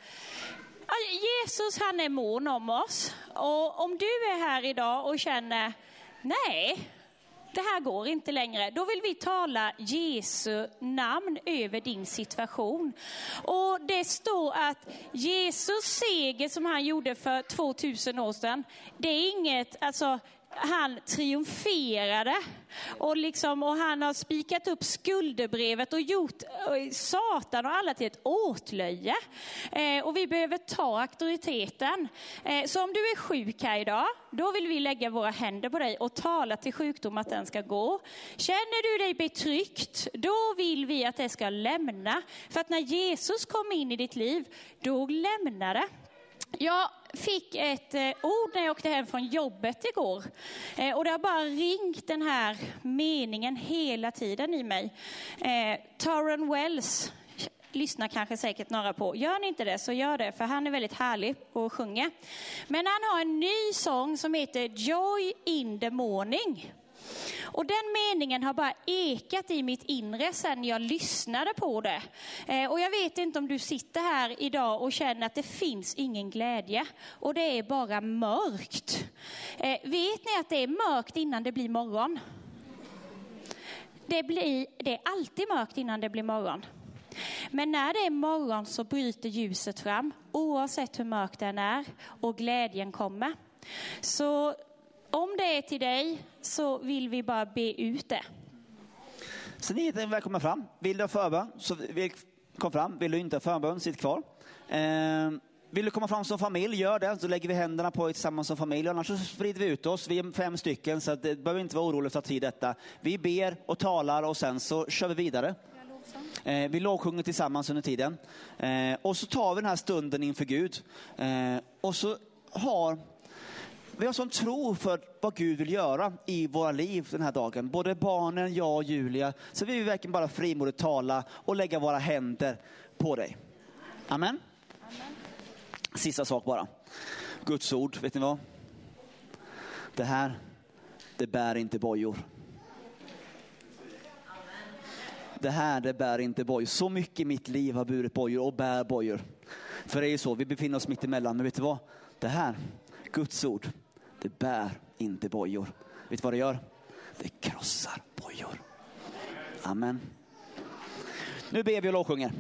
Jesus han är mån om oss. Och om du är här idag och känner, nej, det här går inte längre. Då vill vi tala Jesu namn över din situation. Och det står att Jesus seger som han gjorde för 2000 år sedan, det är inget, alltså han triumferade. Och, liksom, och han har spikat upp skuldebrevet och gjort Satan och alla till ett åtlöje. Eh, och vi behöver ta auktoriteten. Eh, så om du är sjuk här idag, då vill vi lägga våra händer på dig och tala till sjukdom att den ska gå. Känner du dig betryckt, då vill vi att det ska lämna. För att när Jesus kom in i ditt liv, då lämnar det. Jag fick ett eh, ord när jag åkte hem från jobbet igår. Eh, och det har bara ringt den här meningen hela tiden i mig. Eh, Torren Wells lyssnar kanske säkert några på. Gör ni inte det så gör det, för han är väldigt härlig och sjunger. Men han har en ny sång som heter Joy in the morning. Och den meningen har bara ekat i mitt inre sen jag lyssnade på det. Eh, och jag vet inte om du sitter här idag och känner att det finns ingen glädje och det är bara mörkt. Eh, vet ni att det är mörkt innan det blir morgon? Det, blir, det är alltid mörkt innan det blir morgon. Men när det är morgon så bryter ljuset fram, oavsett hur mörkt den är, och glädjen kommer. Så om det är till dig så vill vi bara be ut det. Så ni är välkomna fram. Vill du ha förbön, så kom fram. Vill du inte ha förbön, sitt kvar. Eh, vill du komma fram som familj, gör det. Så lägger vi händerna på er tillsammans som familj. Annars så sprider vi ut oss. Vi är fem stycken, så det behöver inte vara oroligt att ta tid detta. Vi ber och talar och sen så kör vi vidare. Eh, vi lovsjunger tillsammans under tiden. Eh, och så tar vi den här stunden inför Gud. Eh, och så har vi har sån tro för vad Gud vill göra i våra liv den här dagen. Både barnen, jag och Julia. Så vi vill verkligen bara frimodigt tala och lägga våra händer på dig. Amen. Amen. Sista sak bara. Guds ord, vet ni vad? Det här, det bär inte bojor. Det här, det bär inte bojor. Så mycket i mitt liv har burit bojor och bär bojor. För det är ju så, vi befinner oss mitt emellan. Men vet du vad? Det här, Guds ord, det bär inte bojor. Vet du vad det gör? Det krossar bojor. Amen. Nu ber vi och lovsjunger.